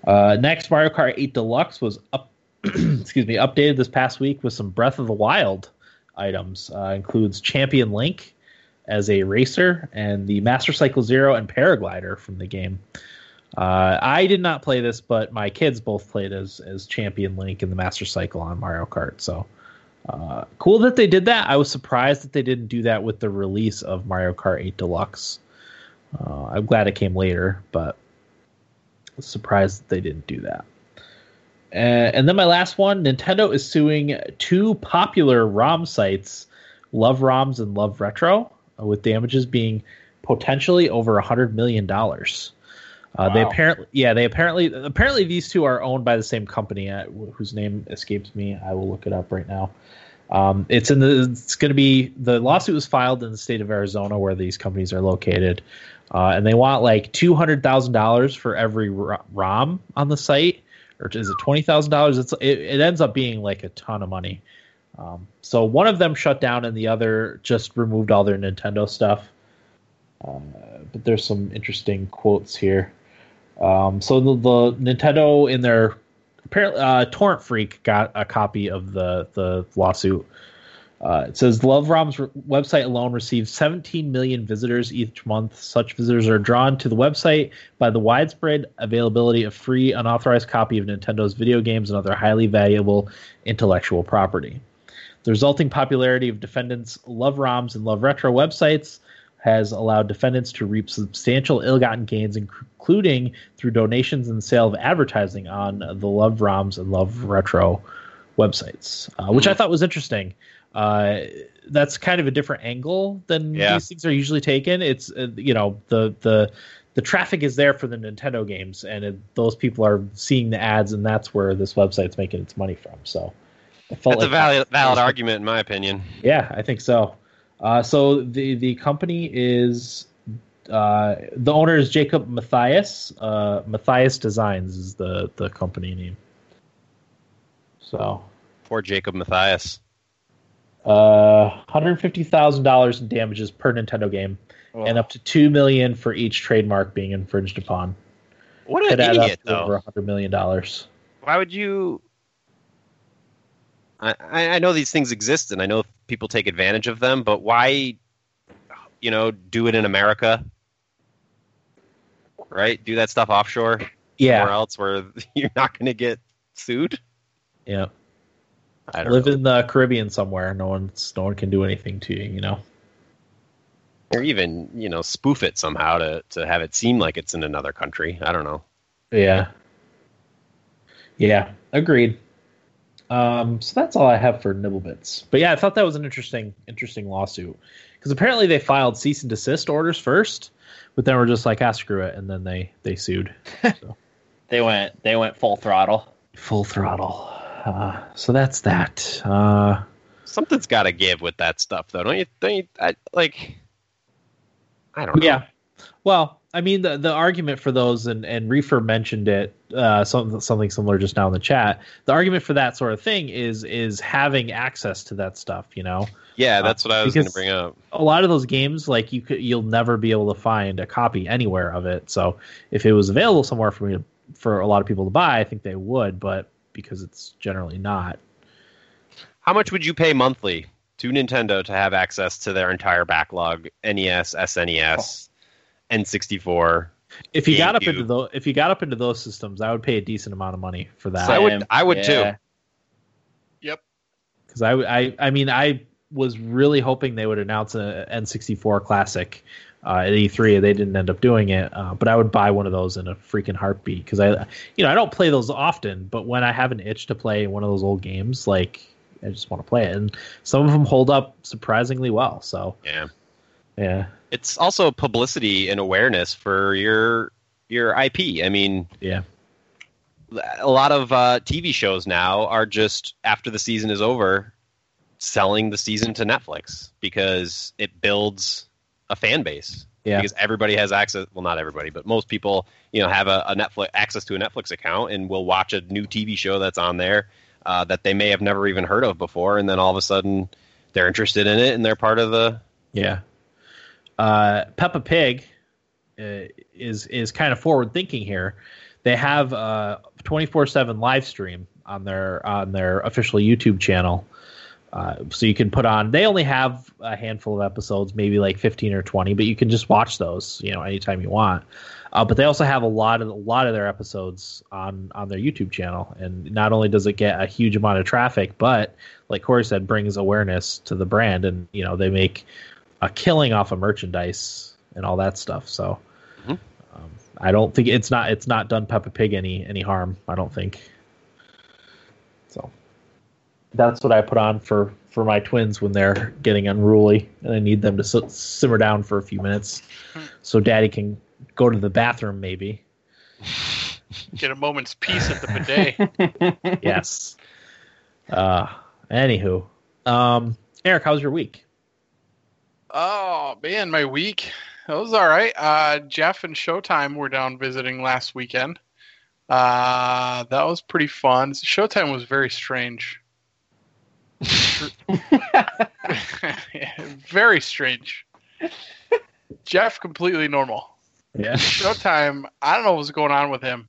Uh, next, Mario Kart 8 Deluxe was up. excuse me, updated this past week with some Breath of the Wild items. Uh, includes Champion Link as a racer and the Master Cycle Zero and Paraglider from the game. Uh, I did not play this, but my kids both played as as Champion Link in the Master Cycle on Mario Kart. So uh, cool that they did that. I was surprised that they didn't do that with the release of Mario Kart 8 Deluxe. Uh, I'm glad it came later, but surprised that they didn't do that. Uh, and then my last one Nintendo is suing two popular ROM sites, Love ROMs and Love Retro, with damages being potentially over a $100 million. Uh, They apparently, yeah, they apparently, apparently these two are owned by the same company, uh, whose name escapes me. I will look it up right now. Um, it's in the, it's going to be the lawsuit was filed in the state of Arizona where these companies are located, uh, and they want like two hundred thousand dollars for every ROM on the site, or is it twenty thousand dollars? It's it, it ends up being like a ton of money. Um, so one of them shut down, and the other just removed all their Nintendo stuff. Uh, but there's some interesting quotes here. Um, so the, the Nintendo in their apparently uh, Torrent Freak got a copy of the the lawsuit. Uh, it says Love Rom's re- website alone receives 17 million visitors each month. Such visitors are drawn to the website by the widespread availability of free, unauthorized copy of Nintendo's video games and other highly valuable intellectual property. The resulting popularity of defendants' Love ROMs and Love Retro websites has allowed defendants to reap substantial ill-gotten gains, including through donations and sale of advertising on the Love ROMs and Love Retro websites, uh, which I thought was interesting. Uh, that's kind of a different angle than
Yeah.
these things are usually taken. It's uh, you know the the the traffic is there for the Nintendo games, and it, those people are seeing the ads, and that's where this website's making its money from. So, I felt
That's a valid valid argument in my opinion.
yeah, I think so. Uh, so the the company is uh, the owner is Jacob Mathias. Uh, Mathias Designs is the the company name. So,
Poor Jacob Mathias.
uh, hundred fifty thousand dollars in damages per Nintendo game, and up to two million for each trademark being infringed upon.
What
Could
an
add up
idiot,
to over
though.
a hundred million dollars.
Why would you? I, I I know these things exist, and I know people take advantage of them, but why, you know, do it in America? Right? Do that stuff offshore, somewhere
Yeah,
else where you're not going to get sued.
yeah.
I don't
Live
know.
in the Caribbean somewhere. No one's no one can do anything to you. You know.
or even you know spoof it somehow to to have it seem like it's in another country. I don't know.
Yeah. Yeah, agreed. Um, so that's all I have for Nibblebits. But yeah, I thought that was an interesting, interesting lawsuit because apparently they filed cease and desist orders first, but then we're just like, ah, screw it, and then they they sued. So
They went they went full throttle.
full throttle. Uh, so that's that. Uh,
Something's got to give with that stuff, though, don't you? Don't you? I, like, I don't know.
yeah. Well, I mean, the the argument for those, and and Reefer mentioned it, uh, something something similar just now in the chat. The argument for that sort of thing is is having access to that stuff. You know,
Yeah, that's what I was going to bring up.
a lot of those games like you could you'll never be able to find a copy anywhere of it so if it was available somewhere for me to, for a lot of people to buy i think they would but because it's generally not
How much would you pay monthly to Nintendo to have access to their entire backlog? NES, SNES, N64.
if you got up into those if you got up into those systems i would pay a decent amount of money for that
So I would- I would too.
Yep.
because I, I I mean I was really hoping they would announce an N64 classic uh, at E3. They didn't end up doing it, uh, but I would buy one of those in a freaking heartbeat because I you know I don't play those often, but when I have an itch to play one of those old games, like I just want to play it, and some of them hold up surprisingly well. So
Yeah.
yeah,
It's also publicity and awareness for your your IP. I mean,
yeah,
a lot of uh, TV shows now are just after the season is over, selling the season to Netflix because it builds a fan base.
Yeah.
Because everybody has access. Well, not everybody, but most people, you know, have a, a Netflix access to a Netflix account and will watch a new TV show that's on there uh, that they may have never even heard of before, and then all of a sudden they're interested in it and they're part of the.
yeah. Uh, Peppa Pig uh, is is kind of forward thinking here. They have a 24/7 live stream on their on their official YouTube channel. Uh, so you can put on. They only have a handful of episodes, maybe like 15 or 20, but you can just watch those, you know, anytime you want. Uh, but they also have a lot of a lot of their episodes on on their YouTube channel, and not only does it get a huge amount of traffic, but like Corey said, brings awareness to the brand, and you know they make a killing off of merchandise and all that stuff. So
Mhm.
um, I don't think it's not it's not done Peppa Pig any any harm. I don't think. So that's what I put on for for my twins when they're getting unruly and I need them to s- simmer down for a few minutes, so Daddy can go to the bathroom maybe.
Get a moment's peace at the bidet.
yes. Uh, anywho, um, Eric, how's your week?
Oh man, my week. That was all right. Uh, Jeff and Showtime were down visiting last weekend. Uh, that was pretty fun. Showtime was very strange. very strange. Jeff completely normal.
Yeah.
Showtime, I don't know what was going on with him.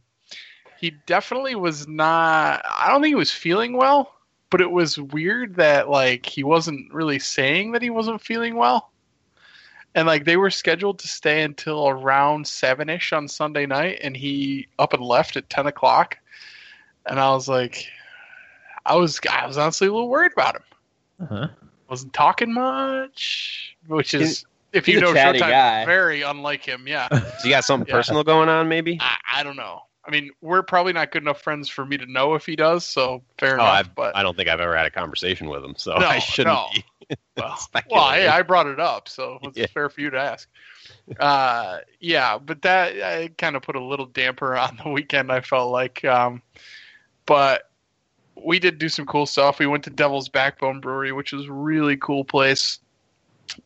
He definitely was not. I don't think he was feeling well, but it was weird that like he wasn't really saying that he wasn't feeling well. And like they were scheduled to stay until around seven ish on Sunday night, and he up and left at ten o'clock. And I was like, I was I was honestly a little worried about him.
Uh-huh.
Wasn't talking much, which is
He's-
if you
a
know Showtime,
guy.
very unlike him. Yeah.
So you got something
Yeah.
personal going on, maybe?
I, I don't know. I mean, we're probably not good enough friends for me to know if he does. So fair
Oh,
enough.
I've,
but
I don't think I've ever had a conversation with him, so
No,
I shouldn't
no.
be.
well, well, hey, I brought it up, so it's
Yeah.
fair for you to ask. Uh, yeah, but that I kind of put a little damper on the weekend. I felt like, um, but we did do some cool stuff. We went to Devil's Backbone Brewery, which is a really cool place.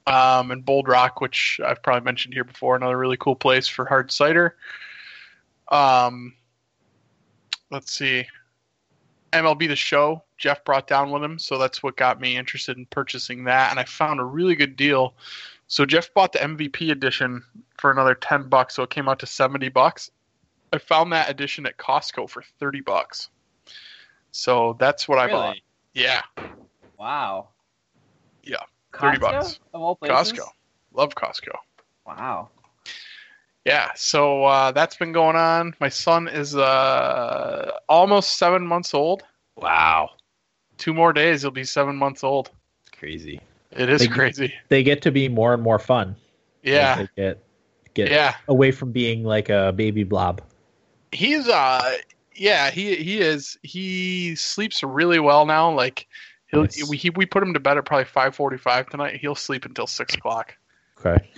Um, and Bold Rock, which I've probably mentioned here before, another really cool place for hard cider. Um, let's see. MLB The Show, Jeff brought down with him, so that's what got me interested in purchasing that. And I found a really good deal. So Jeff bought the MVP edition for another ten bucks, so it came out to seventy bucks. I found that edition at Costco for thirty bucks. So that's what I bought. Yeah,
Wow.
Yeah, 30
Costco,
bucks.
Of all places?
Costco. Love Costco.
Wow.
Yeah, so uh, that's been going on. My son is uh, almost seven months old.
Wow.
Two more days, he'll be seven months old.
Crazy.
It is
They-
crazy.
They get to be more and more fun.
Yeah,
They get get
yeah.
away from being like a baby blob.
he's uh yeah, he he is. He sleeps really well now. Like he'll
Nice.
we he, we put him to bed at probably five forty five tonight. He'll sleep until six o'clock.
Okay.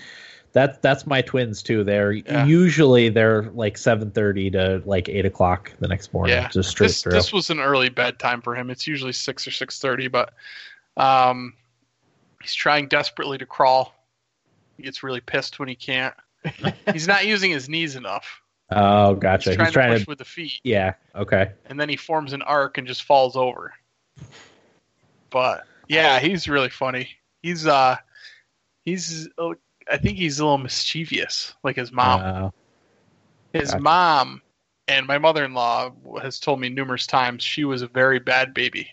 That that's my twins too. They're
Yeah.
usually they're like seven thirty to like eight o'clock the next morning.
Yeah,
Just straight
This
through.
this was an early bedtime for him. It's usually six or six thirty, but um, he's trying desperately to crawl. He gets really pissed when he can't. he's not using his knees enough.
oh, gotcha.
He's
He's
trying,
trying,
to push
to.
with the feet,
Yeah. Okay.
and then he forms an arc and just falls over. But yeah, he's really funny. He's uh, he's uh, I think he's a little mischievous, like his mom.
Uh,
His
Gotcha.
mom and my mother-in-law has told me numerous times she was a very bad baby.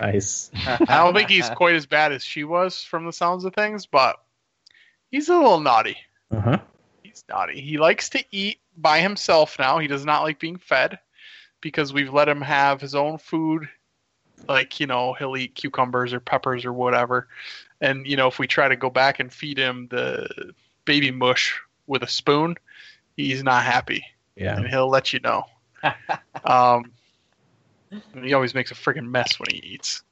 nice.
I don't think he's quite as bad as she was from the sounds of things, but he's a little naughty.
Uh huh.
He's naughty. He likes to eat by himself now. He does not like being fed because we've let him have his own food. Like, you know, he'll eat cucumbers or peppers or whatever. And, you know, if we try to go back and feed him the baby mush with a spoon, he's not happy.
Yeah.
And he'll let you know. um, and he always makes a freaking mess when he eats.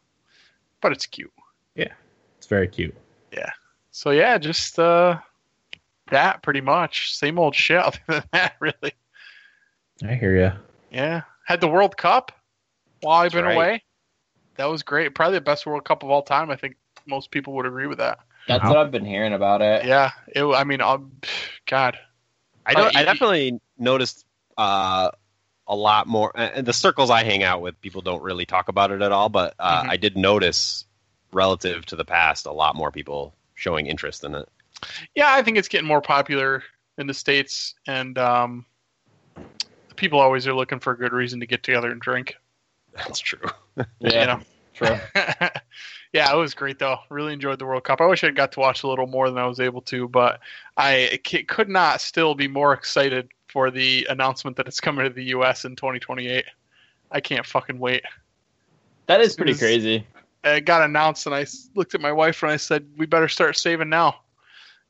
But it's cute.
Yeah, it's very cute. Yeah.
So yeah, just uh that pretty much. Same old shit other than that, really.
I hear you.
Yeah. Had the World Cup while I've been
right.
away. That was great. Probably the best World Cup of all time. I think most people would agree with that.
That's what I've been hearing about it.
Yeah. It I mean, um, God.
I don't.
Uh,
I
y-
definitely noticed uh, a lot more. And the circles I hang out with, people don't really talk about it at all. But uh,
Mhm.
I did notice, relative to the past, a lot more people showing interest in it.
Yeah, I think it's getting more popular in the States and um people always are looking for a good reason to get together and drink.
That's true.
Yeah,
You know?
true.
yeah, it was great though. Really enjoyed the World Cup. I wish I got to watch a little more than I was able to, but I c- could not still be more excited for the announcement that it's coming to the U.S. in 2028. I can't fucking wait.
That is pretty
It was-
crazy.
It got announced, and I looked at my wife and I said, "We better start saving now,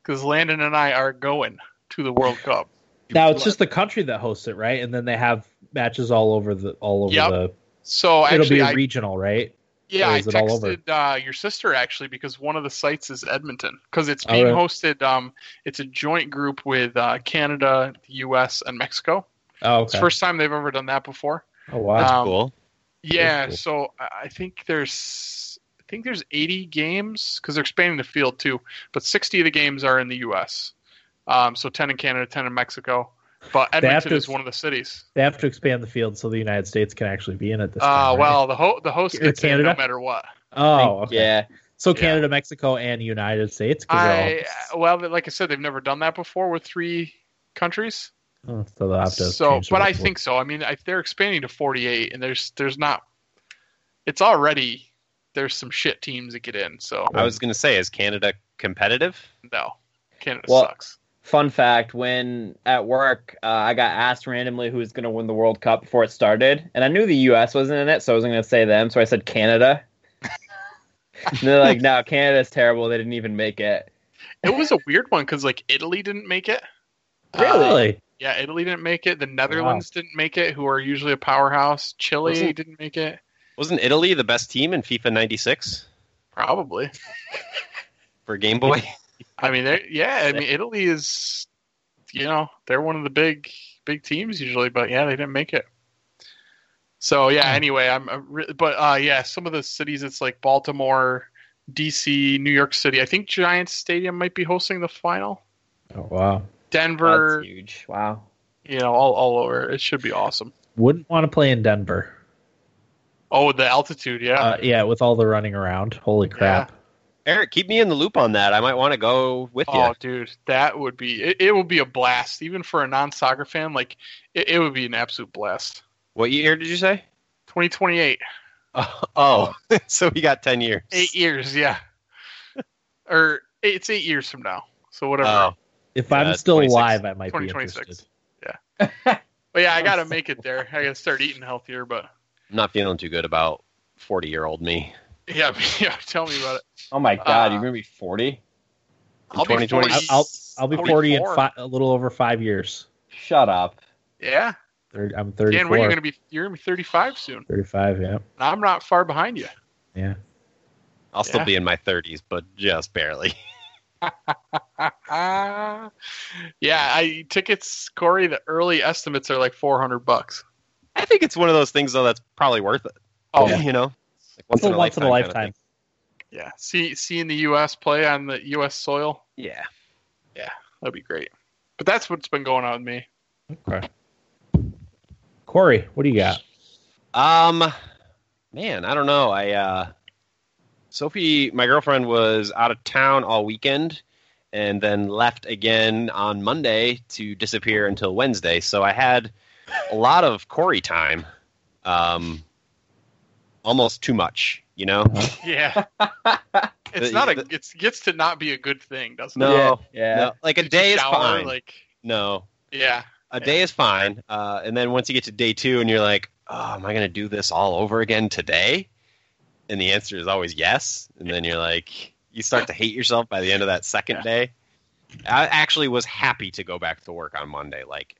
because Landon and I are going to the World Cup."
Now it's just the country that hosts it, right? And then they have matches all over the all over
Yep.
the.
So
It'll
actually,
be
I,
regional, right?
Yeah, I
is all over?
texted uh, your sister actually because one of the sites is Edmonton because it's being
really?
hosted. Um, it's a joint group with uh, Canada, the U.S., and Mexico.
Oh,
It's the first time they've ever done that before.
oh wow.
um,
cool.
Yeah,
cool.
so I I think there's I think there's 80 games because they're expanding the field too, but 60 of the games are in the U.S. Um, so 10 in Canada, 10 in Mexico. But
They have
Edmonton
to-
is one of the cities.
They have to expand the field so the United States can actually be in it this
Uh,
time. right?
well, the ho- the host
Or
gets in no matter what.
oh, okay.
Yeah,
So
Yeah.
Canada, Mexico, and United States. they're
I well, like I said, they've never done that before with three countries.
oh, so they'll have to.
So, but I think so. I mean, if they're expanding to 48, and there's there's not, it's already there's some shit teams that get in. So
I was going to say, is Canada competitive?
no, Canada
Well,
sucks.
Fun fact: when at work, uh, I got asked randomly who was going to win the World Cup before it started, and I knew the U.S. wasn't in it, so I wasn't going to say them. So I said Canada. and they're like, "No, Canada's terrible. They didn't even make it."
It was a weird one because like Italy didn't make it. Uh,
really.
yeah, Italy didn't make it. The Netherlands didn't make it, who are usually a powerhouse. Chile
Wasn't-
didn't make it.
Wasn't Italy the best team in FIFA '96
Probably.
for Game Boy?
I mean, they're- yeah. I mean, Italy is, you know, they're one of the big big teams usually, but yeah, they didn't make it. So yeah. Anyway, I'm, I'm re- but uh, yeah, some of the cities, it's like Baltimore, D.C., New York City. I think Giants Stadium might be hosting the final.
Oh wow.
Denver,
That's huge. Wow.
you know, all all over. It should be awesome.
Wouldn't want to play in Denver.
Oh, the altitude, yeah.
Uh, yeah, with all the running around. Holy crap.
Eric, keep me in the loop on that. I might want to go with you.
Oh, dude, that would be it, it. Would be a blast, even for a non-soccer fan. Like it, it would be an absolute blast.
What year did you say?
2028,
Oh, oh. so we got ten years.
eight years, yeah. or it's eight years from now. So whatever.
Oh,
If
Yeah,
I'm still alive, I might be
2026.
Yeah.
But yeah, I gotta make it there. I gotta start eating healthier. But
I'm not feeling too good about forty-year-old me.
Yeah, yeah. Tell me about it.
Oh my God,
Uh,
you're gonna be forty?
I'll be
2020.
40.
I'll- I'll be 40 in fi- a little over five years.
Shut up.
Yeah,
Thirty, I'm thirty.
Dan, when are you gonna be? You're gonna be 35 soon.
35, yeah.
And I'm not far behind you.
Yeah.
I'll still be in my 30s, but just barely.
yeah, I tickets, Corey. The early estimates are like 400 bucks.
I think it's one of those things though that's probably worth it.
Oh
Yeah.
you know, like
It's a once in a
kind of
lifetime.
yeah, see seeing the U.S. play on the U.S. soil,
Yeah, Yeah.
that'd be great. But that's what's been going on with me.
Okay. Corey, what do you got?
Um, man, I don't know. I uh, Sophie, my girlfriend, was out of town all weekend, and then left again on Monday to disappear until Wednesday. So I had a lot of Corey time. Um, almost too much, you know.
Yeah, it's
The-
not a. It gets to not be a good thing, doesn't
No,
it?
Yeah.
no, like a
Get
day is
shower,
fine.
Like,
no,
yeah,
a day is fine. Uh, and then once you get to day two, and you're like, "Oh, am I going to do this all over again today?" And the answer is always yes. And then you're like, you start to hate yourself by the end of that second
Yeah.
day. I actually was happy to go back to work on Monday, like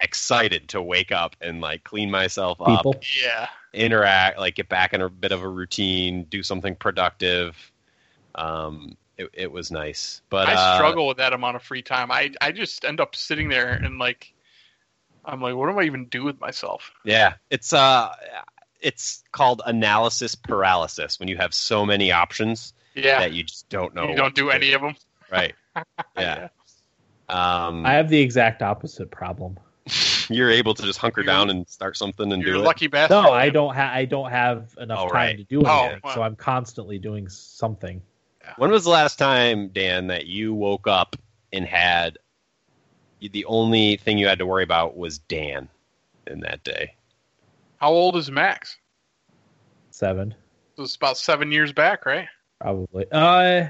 excited to wake up and like clean myself up,
People.
yeah.
Interact, like get back in a bit of a routine, do something productive. Um, it, it was nice, but
I
uh,
struggle with that amount of free time. I I just end up sitting there and like, I'm like, what do I even do with myself?
Yeah, it's uh, it's called analysis paralysis when you have so many options
Yeah,
that you just don't know.
you don't do any of them.
Right. Yeah. Um,
I have the exact opposite problem.
you're able to just hunker
You're-
down and start something and
You're
do
a
it.
lucky bastard.
No, I don't have. I don't have enough
Oh,
time
right.
to do
Oh,
anything,
wow.
so I'm constantly doing something.
When was the last time, Dan, that you woke up and had the only thing you had to worry about was Dan in that day?
How old is Max?
Seven,
It was about seven years back, right?
probably. Uh,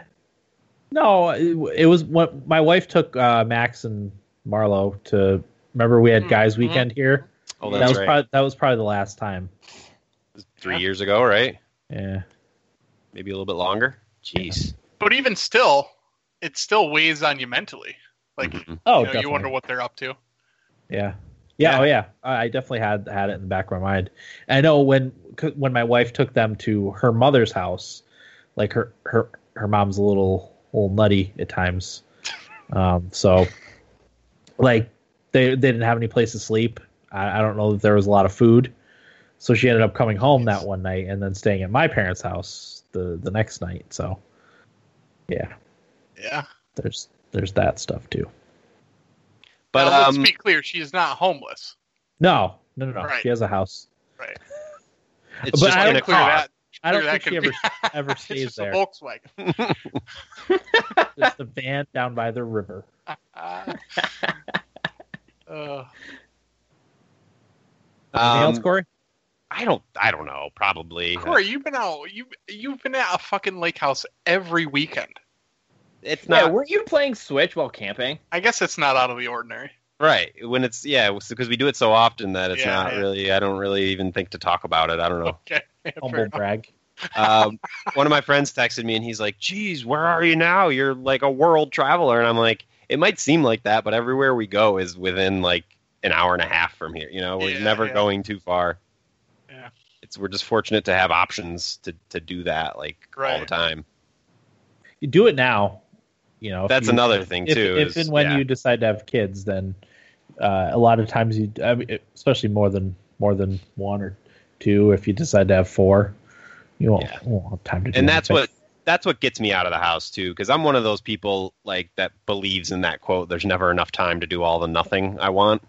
no, it, it was when my wife took uh, Max and Marlo to. Remember, we had guys' weekend here.
Oh,
that
that's
was
right.
probably that was probably the last time.
Three
Yeah.
years ago, right?
Yeah.
Maybe a little bit longer. Jeez.
But even still, it still weighs on you mentally. Like,
Mhm.
Oh,
you, know, you wonder what they're up to.
Yeah. Yeah,
Yeah.
oh yeah. I I definitely had had it in the back of my mind. I know when when my wife took them to her mother's house, like her her her mom's a little little nutty at times. Um, so like they they didn't have any place to sleep. I, I don't know that there was a lot of food, so she ended up coming home that one night and then staying at my parents' house the the next night. So yeah,
Yeah.
there's there's that stuff too.
But
now, let's
um,
be clear. She is not homeless.
No, no, no, no.
Right.
She has a house.
Right.
it's
but
just
I
in
don't
a
clear
car.
that.
I don't
clear
think
that
she ever
confu-
ever
it's
stays
just
there.
a Volkswagen.
Just the van down by the river.
Ah. Uh,
Anything else,
Um,
Corey?
I don't. I don't know. Probably.
Corey, you've been out. You you've been at a fucking lake house every weekend.
It's
Yeah,
not
weren't you playing Switch while camping?
I guess it's not out of the ordinary.
right when it's yeah because we do it so often that it's
Yeah,
not
yeah.
really. I don't really even think to talk about it. I don't know.
Okay.
Humble brag.
um, one of my friends texted me and he's like, "Geez, where are you now? You're like a world traveler." And I'm like, "It might seem like that, but everywhere we go is within like an hour and a half from here. You know, we're
Yeah,
never
yeah.
going too far.
Yeah.
It's we're just fortunate to have options to to do that like all the time.
You do it now. You know,
That's
you-
another thing
If,
too.
if
is-
and when
yeah.
you decide to have kids, then uh, a lot of times you, I mean, especially more than more than one or two. If you decide to have four, you won't,
Yeah.
won't have time to do
and that's
anything.
what that's what gets me out of the house too because i'm one of those people like that believes in that quote there's never enough time to do all the nothing i want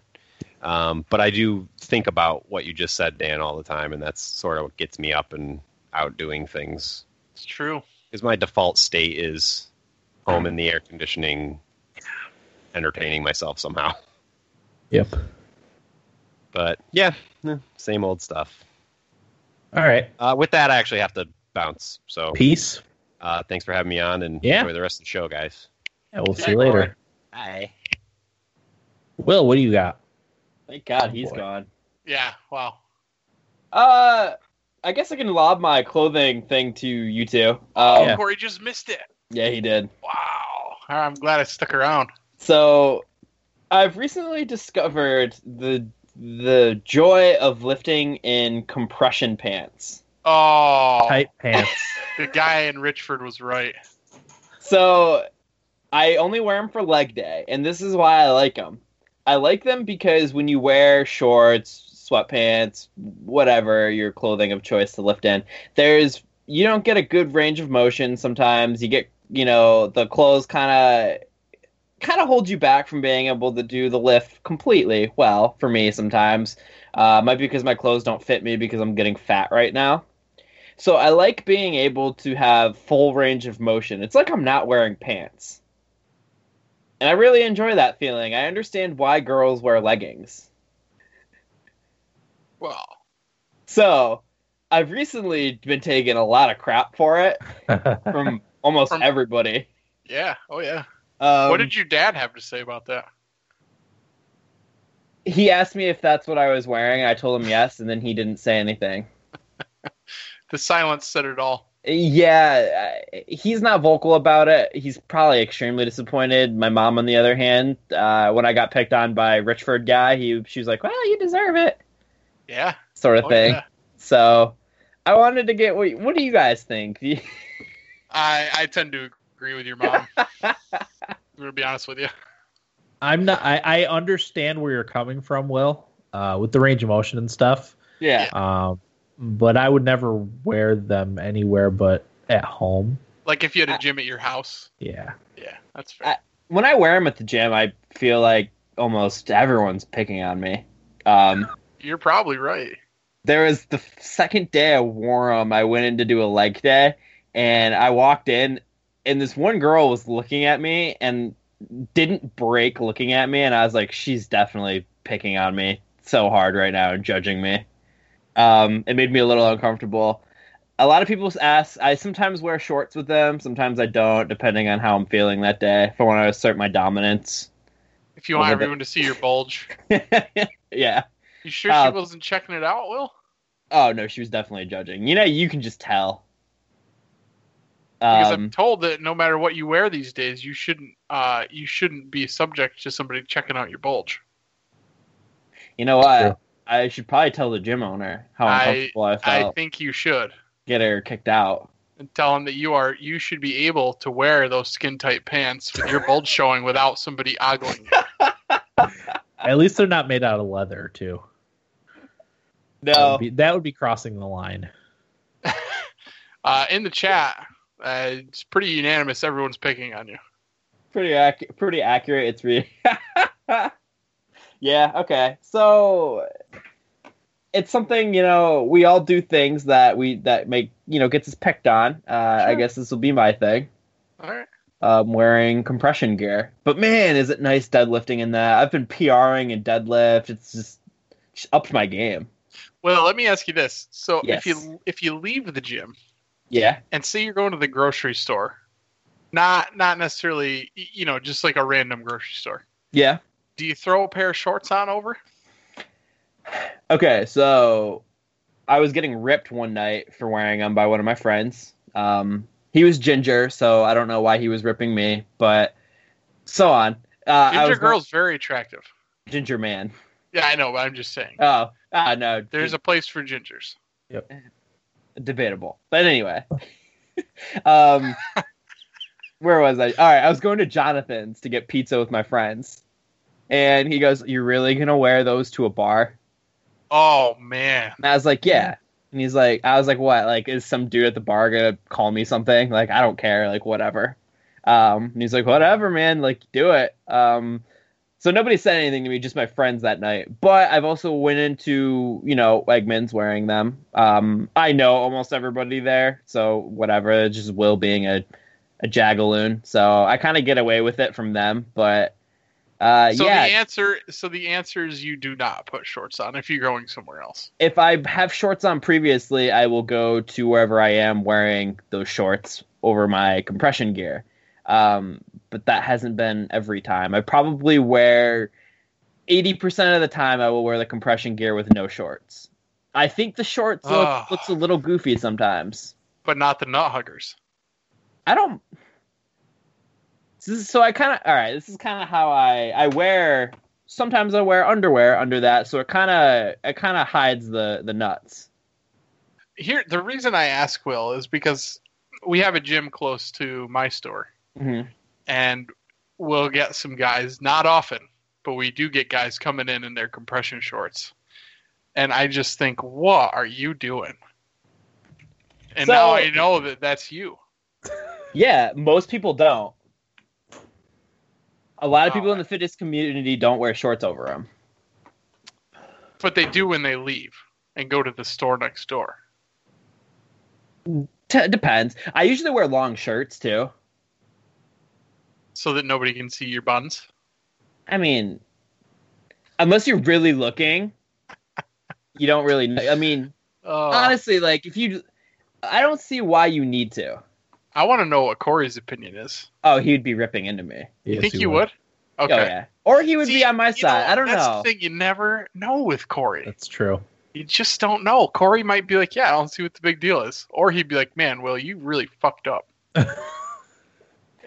um, but i do think about what you just said dan all the time and that's sort of what gets me up and out doing things
It's true.
because my default state is home in the air conditioning entertaining myself somehow
Yep.
but yeah eh, same old stuff
All right.
uh, with that i actually have to bounce so
Peace.
Uh, thanks for having me on and
Yeah.
enjoy the rest of the show guys
Yeah, we'll see you later.
Bye
Will, what do you got?
Thank God
Oh,
he's
boy.
gone.
Yeah. Wow.
Uh, I guess I can lob my clothing thing to you two. Um,
Yeah.
Corey just missed it.
yeah, he did.
Wow. I'm glad I stuck around.
So, I've recently discovered the the joy of lifting in compression pants.
Oh,
Tight pants.
the guy in Richford was right.
So I only wear them for leg day, and this is why I like them. I like them because when you wear shorts, sweatpants, whatever your clothing of choice to lift in, there's you don't get a good range of motion sometimes. You get, you know, the clothes kind of kind of hold you back from being able to do the lift completely well for me sometimes. Uh, might be because my clothes don't fit me because I'm getting fat right now. So I like being able to have full range of motion. It's like I'm not wearing pants. And I really enjoy that feeling. I understand why girls wear leggings.
Well,
So I've recently been taking a lot of crap for it from almost
From-
everybody.
yeah. Oh, yeah.
Um,
what did your dad have to say about that?
he asked me if that's what I was wearing. I told him yes, and then he didn't say anything.
The silence said it all.
Yeah, uh, he's not vocal about it. He's probably extremely disappointed. My mom, on the other hand, uh, when I got picked on by Richford guy, he she was like, "Well, you deserve it,"
Yeah.
sort of
Oh,
thing.
yeah.
So, I wanted to get what, what do you guys think?
I, I tend to agree with your mom. I'm going to be honest with you.
I'm not. I, I understand where you're coming from, Will, uh, with the range of motion and stuff.
yeah,
Um, but I would never wear them anywhere but at home.
Like if you had a gym at your house.
Yeah.
Yeah, that's fair.
when I wear them at the gym, I feel like almost everyone's picking on me. Um,
You're probably right.
there was the second day I wore them. I went in to do a leg day, and I walked in, and this one girl was looking at me and didn't break looking at me, and I was like, she's definitely picking on me so hard right now and judging me. Um, it made me a little uncomfortable. A lot of people ask. I sometimes wear shorts with them. Sometimes I don't, depending on how I'm feeling that day. If I want to assert my dominance.
If you want
Look at
everyone to see your bulge.
yeah.
You sure
Uh,
she wasn't checking it out, Will?
Oh no, she was definitely judging. You know, you can just tell.
Because
Um,
I'm told that no matter what you wear these days, you shouldn't uh you shouldn't be subject to somebody checking out your bulge.
you know what?
True.
I should probably tell the gym owner how
I-
uncomfortable I,
I
felt.
think you should.
Get her kicked out.
And tell him that you are you should be able to wear those skin tight pants with your bulge showing without somebody ogling you.
At least they're not made out of leather, too. That
No,
would be, that would be crossing the line.
Uh, in the chat, uh, it's pretty unanimous. Everyone's picking on you.
pretty ac- pretty accurate. It's really. yeah. Okay. So it's something you know we all do things that we that make you know gets us picked on. Uh, I guess this will be my thing.
All right.
um, wearing compression gear. But man, is it nice deadlifting in that. I've been PRing in deadlift. It's just, just upped my game.
Well, let me ask you this: so
Yes.
if you if you leave the gym
Yeah.
and say you're going to the grocery store, not not necessarily you know just like a random grocery store,
Yeah.
Do you throw a pair of shorts on over?
Okay, so I was getting ripped one night for wearing them by one of my friends. Um, he was ginger, so I don't know why he was ripping me, but so on. Uh, I
Ginger
was
girl's very attractive.
ginger man.
Yeah, I know, but I'm just saying.
Oh, ah, no.
There's a place for gingers. Yep.
debatable. But anyway, um, where was I? All right, I was going to Jonathan's to get pizza with my friends, and he goes, "You're really gonna wear those to a bar?"
Oh man,
And I was like, "Yeah." And he's like, "I was like, what? Like, is some dude at the bar gonna call me something? Like, I don't care. Like, whatever." Um, and he's like, "Whatever, man. Like, do it." Um, so nobody said anything to me, just my friends that night. But I've also went into, you know, Wegmans wearing them. Um, I know almost everybody there, so whatever. Just Will being a a jagaloon, so I kind of get away with it from them. But uh,
so
yeah,
the answer, so the answer is you do not put shorts on if you're going somewhere else.
if I have shorts on previously, I will go to wherever I am wearing those shorts over my compression gear. Um, but that hasn't been every time. I probably wear 80% of the time I will wear the compression gear with no shorts. I think the shorts look, looks a little goofy sometimes.
But not the nut huggers.
I don't is- so I kind of all right, this is kind of how I I wear sometimes I wear underwear under that, so it kind of it kind of hides the the nuts.
Here, the reason I ask Will is because we have a gym close to my store,
hmm
and we'll get some guys. Not often, but we do get guys coming in in their compression shorts, and I just think, what are you doing? And
So-
now I know that that's you.
Yeah, most people don't. A lot of
Oh.
people in oh. the fitness community don't wear shorts over them.
But they do when they leave and go to the store next door.
T- depends. I usually wear long shirts too.
so that nobody can see your buns.
I mean, unless you're really looking, you don't really. Know. I mean,
Oh,
honestly, like if you, I don't see why you need to.
I want to know what Corey's opinion is.
Oh, he'd be ripping into me.
You
Yes,
think
he
you would? Okay.
Oh yeah, or he would
See,
be on my
you
side. I don't
that's
know.
the thing. You never know with Corey.
That's true.
You just don't know. Corey might be like, "Yeah, I don't see what the big deal is," or he'd be like, "Man, Will, you really fucked up."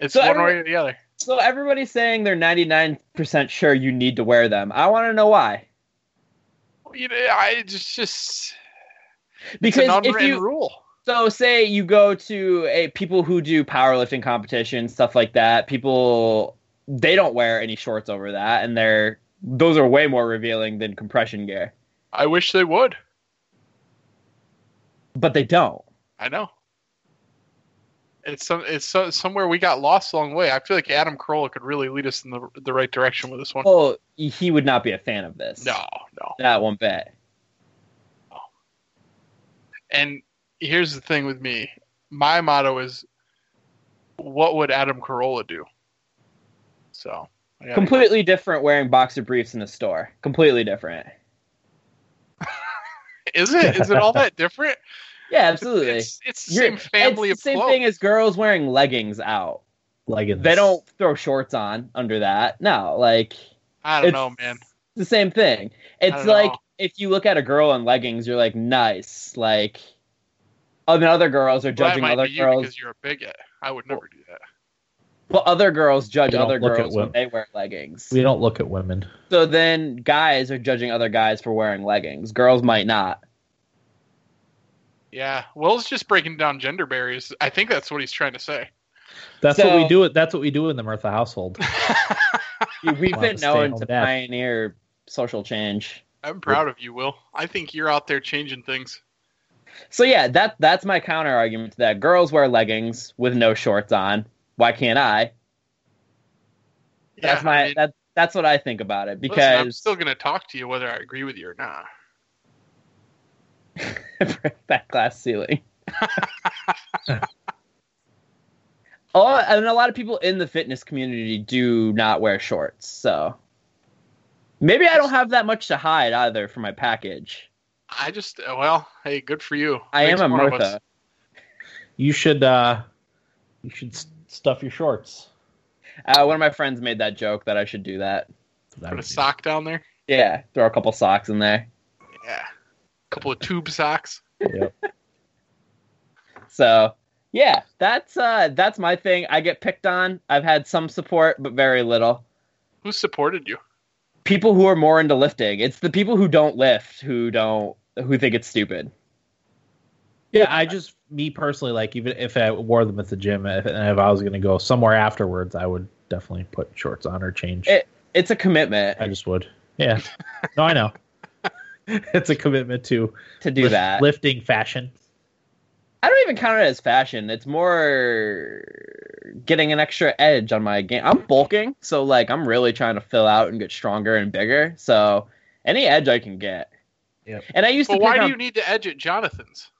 It's
So
one way or the other.
So everybody's saying they're 99% sure you need to wear them. I want to know why.
You know, I just just it's
Because
an
if
unwritten
you
rule.
So say you go to a people who do powerlifting competitions, stuff like that, people they don't wear any shorts over that and they're those are way more revealing than compression gear.
I wish they would.
But they don't.
I know. It's some it's so, somewhere we got lost along the way. I feel like Adam Carolla could really lead us in the the right direction with this one.
Well, he would not be a fan of this.
No, no.
That one bet.
And here's the thing with me. My motto is what would Adam Carolla do? So I gotta-
Completely different wearing boxer briefs in the store. Completely different.
Is it? Is it all that different?
Yeah, absolutely.
It's, it's the
You're-
same family
it's the
of
same
clothes.
thing as girls wearing leggings out.
Leggings.
They don't throw shorts on under that. No, like
I don't know, man.
It's the same thing. It's like
know.
if you look at a girl in leggings, you're like, nice. Like, other other girls are
Well, that
judging
might
other
be you
girls,
because you're a bigot. I would never do that.
but other girls judge other girls when
women.
they wear leggings.
We don't look at women.
So then guys are judging other guys for wearing leggings. Girls might not.
Yeah, Will's just breaking down gender barriers. I think that's what he's trying to say.
That's
So-
what we do. That's what we do in the Murtha household.
We've been known to
dad.
pioneer social change.
I'm proud of you, Will. I think you're out there changing things.
So yeah, that that's my counter argument to that. Girls wear leggings with no shorts on. Why can't I? That's my
I mean,
that that's what I think about it
listen, I'm still going to talk to you whether I agree with you or not.
break that glass ceiling. oh, and a lot of people in the fitness community do not wear shorts, so maybe I don't have that much to hide either for my package.
I just, well, hey, good for you.
I
Makes
am a
one.
Martha.
You should. uh You should stuff your shorts.
Uh, one of my friends made that joke that I should do that.
That's what I
Put a sock down there.
Yeah, throw a couple socks in there.
Yeah. A couple of tube socks.
Yep.
So yeah, that's uh that's my thing. I get picked on. I've had some support, but very little.
Who supported you?
People who are more into lifting. It's the people who don't lift who don't who think it's stupid.
Yeah, I just me personally like even if I wore them at the gym, if, and if I was going to go somewhere afterwards, I would definitely put shorts on or change.
It- It's a commitment
I just would. Yeah. No, I know. it's a commitment to
to do
lift-
that.
lifting fashion.
I don't even count it as fashion. It's more getting an extra edge on my game. I'm bulking, so like I'm really trying to fill out and get stronger and bigger. So any edge I can get.
Yep.
And I used
Well,
to.
why do
on-
you need to edge at Jonathan's?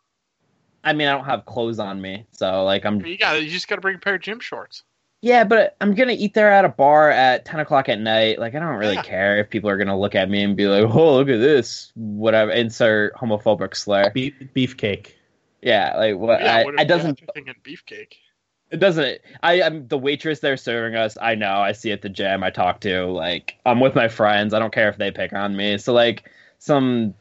I mean, I don't have clothes on me, so like I'm.
You got you just got to bring a pair of gym shorts.
Yeah, but I'm gonna eat there at a bar at ten o'clock at night. Like I don't really
Yeah.
care if people are gonna look at me and be like, "Oh, look at this," whatever. Insert homophobic slur.
Beef, beefcake.
Yeah, like what?
Yeah,
I,
what if
I doesn't.
you're thinking beefcake?
It doesn't. I am the waitress they're serving us. I know. I see at the gym. I talk to. Like I'm with my friends. I don't care if they pick on me. So like some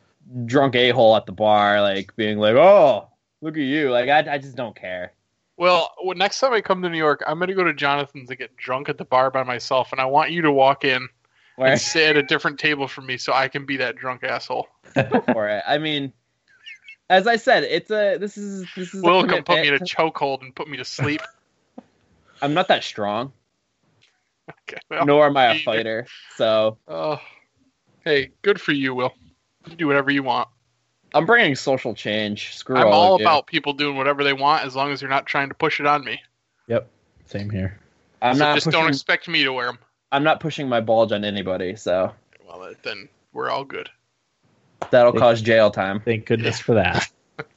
drunk a hole at the bar, like being like, "Oh, look at you!" Like I, I just don't care.
Well, next time I come to New York, I'm going to go to Jonathan's and get drunk at the bar by myself, and I want you to walk in
Where
and sit at a different table from me so I can be that drunk asshole.
for it. I mean, as I said, it's a this is this is.
Will come put me in a chokehold and put me to sleep.
I'm not that strong,
Okay, well,
nor am I a fighter. So
Oh, hey, good for you, Will. You do whatever you want.
I'm bringing social change. Screw
I'm
all,
all
of you.
about people doing whatever they want as long as you're not trying to push it on me.
Yep. Same here.
I'm
so
not
just
pushing.
don't expect me to wear them.
I'm not pushing my bulge on anybody. So
Well, then we're all good.
that'll
Thank-
cause jail time.
Thank goodness for that.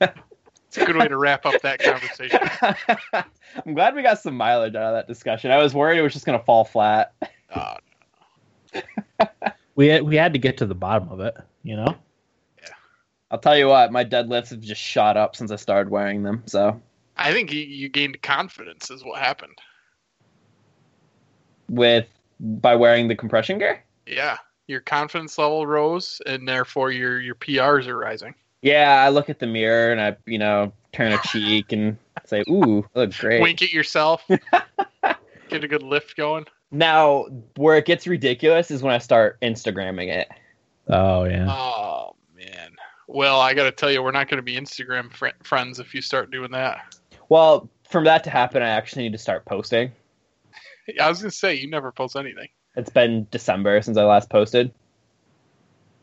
It's a good way to wrap up that conversation.
I'm glad we got some mileage out of that discussion. I was worried it was just gonna fall flat.
Uh,
We had, we had to get to the bottom of it, you know.
I'll tell you what, my deadlifts have just shot up since I started wearing them. So
I think you, you gained confidence, is what happened.
with by wearing the compression gear.
Yeah, your confidence level rose, and therefore your your PRs are rising.
Yeah, I look at the mirror and I, you know, turn a cheek and say, "Ooh, I look great."
Wink at yourself. Get a good lift going.
Now, where it gets ridiculous is when I start Instagramming it.
Oh yeah.
Oh man. Well, I got to tell you, we're not going to be Instagram fr- friends if you start doing that.
Well, for that to happen, I actually need to start posting.
I was going to say you never post anything.
It's been December since I last posted.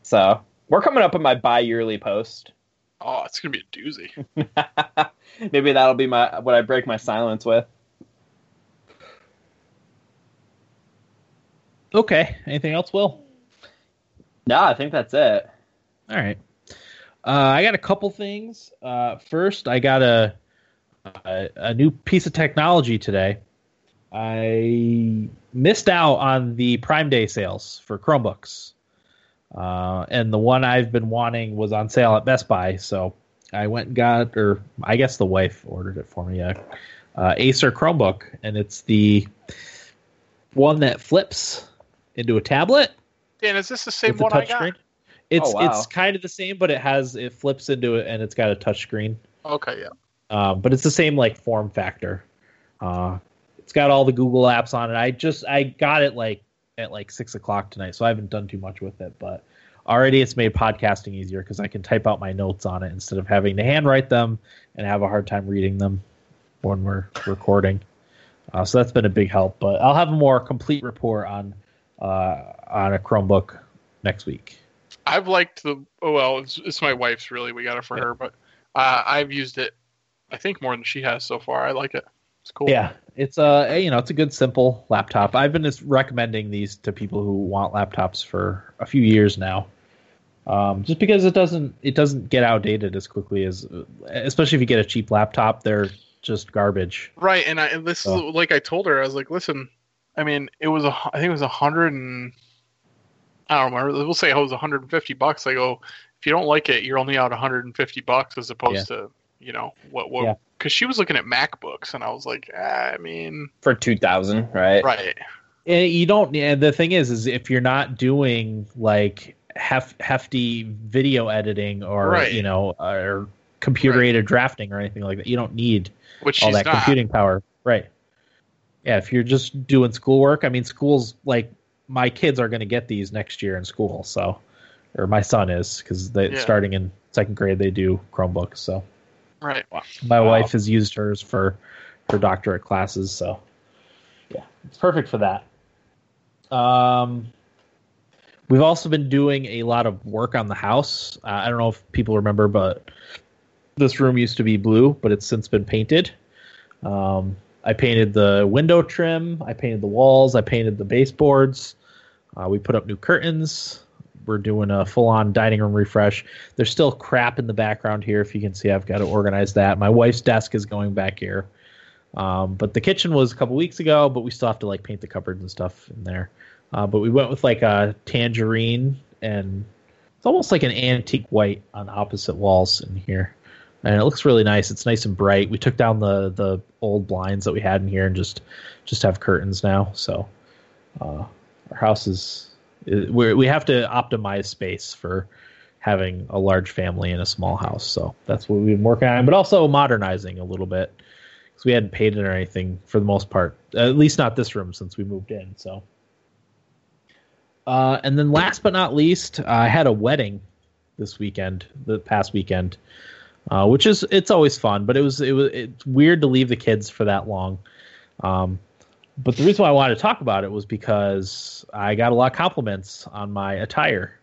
So, we're coming up on my bi-yearly post.
Oh, it's going to be a doozy.
Maybe that'll be my what I break my silence with.
Okay. Anything else, Will?
No, I think that's it.
All right. Uh, I got a couple things. Uh, first, I got a, a a new piece of technology today. I missed out on the Prime Day sales for Chromebooks, uh, and the one I've been wanting was on sale at Best Buy. So I went and got, or I guess the wife ordered it for me, a uh, Acer Chromebook, and it's the one that flips into a tablet
Dan, is this the same
with a
one I got?
touchscreen. It's
Oh, wow.
it's kind of the same, but it has it flips into it and it's got a touchscreen.
Okay, yeah.
Um, but it's the same like form factor. Uh, it's got all the Google apps on it. I just I got it like at like six o'clock tonight, so I haven't done too much with it. But already it's made podcasting easier because I can type out my notes on it instead of having to handwrite them and have a hard time reading them when we're recording. Uh, so that's been a big help. But I'll have a more complete report on on a Chromebook next week.
I've liked the. Oh well, it's, it's my wife's really. We got it for her, but uh, I've used it. I think more than she has so far. I like it. It's cool.
Yeah, it's a you know it's a good simple laptop. I've been just recommending these to people who want laptops for a few years now, um, just because it doesn't it doesn't get outdated as quickly as, especially if you get a cheap laptop, they're just garbage.
Right, and I and this
Oh.
is like I told her. I was like, listen, I mean, it was a. I think it was a hundred and. I don't remember. We'll say it was 150 bucks. I go, if you don't like it, you're only out 150 bucks as opposed to you know what what
Yeah.
because she was looking at MacBooks and I was like, ah, I mean,
For 2000, right?
right,
And you don't. And the thing is, is if you're not doing like hef, hefty video editing or
Right.
you know or computer aided drafting or anything like that, you don't need
which
all that
not.
computing power. Right. Yeah, if you're just doing schoolwork, I mean, schools like my kids are going to get these next year in school, so or my son is because they
Yeah.
starting in second grade they do Chromebooks. So
Right.
my
Wow.
wife has used hers for her doctorate classes, so yeah, it's perfect for that. Um, we've also been doing a lot of work on the house. Uh, I don't know if people remember, but this room used to be blue, but it's since been painted. Um, I painted the window trim, I painted the walls, I painted the baseboards. Uh, we put up new curtains. We're doing a full-on dining room refresh. There's still crap in the background here. If you can see, I've got to organize that. My wife's desk is going back here. Um, but the kitchen was a couple weeks ago, but we still have to like paint the cupboards and stuff in there. Uh, but we went with like a tangerine and it's almost like an antique white on opposite walls in here. And it looks really nice. It's nice and bright. We took down the the old blinds that we had in here and just just have curtains now. So uh, our house is we we have to optimize space for having a large family in a small house. So that's what we've been working on, but also modernizing a little bit. because we hadn't painted or anything for the most part. At least not this room since we moved in. So. Uh, and then last but not least, I had a wedding this weekend, the past weekend, uh, which is it's always fun, but it was it was it's weird to leave the kids for that long. Um, but the reason why I wanted to talk about it was because I got a lot of compliments on my attire.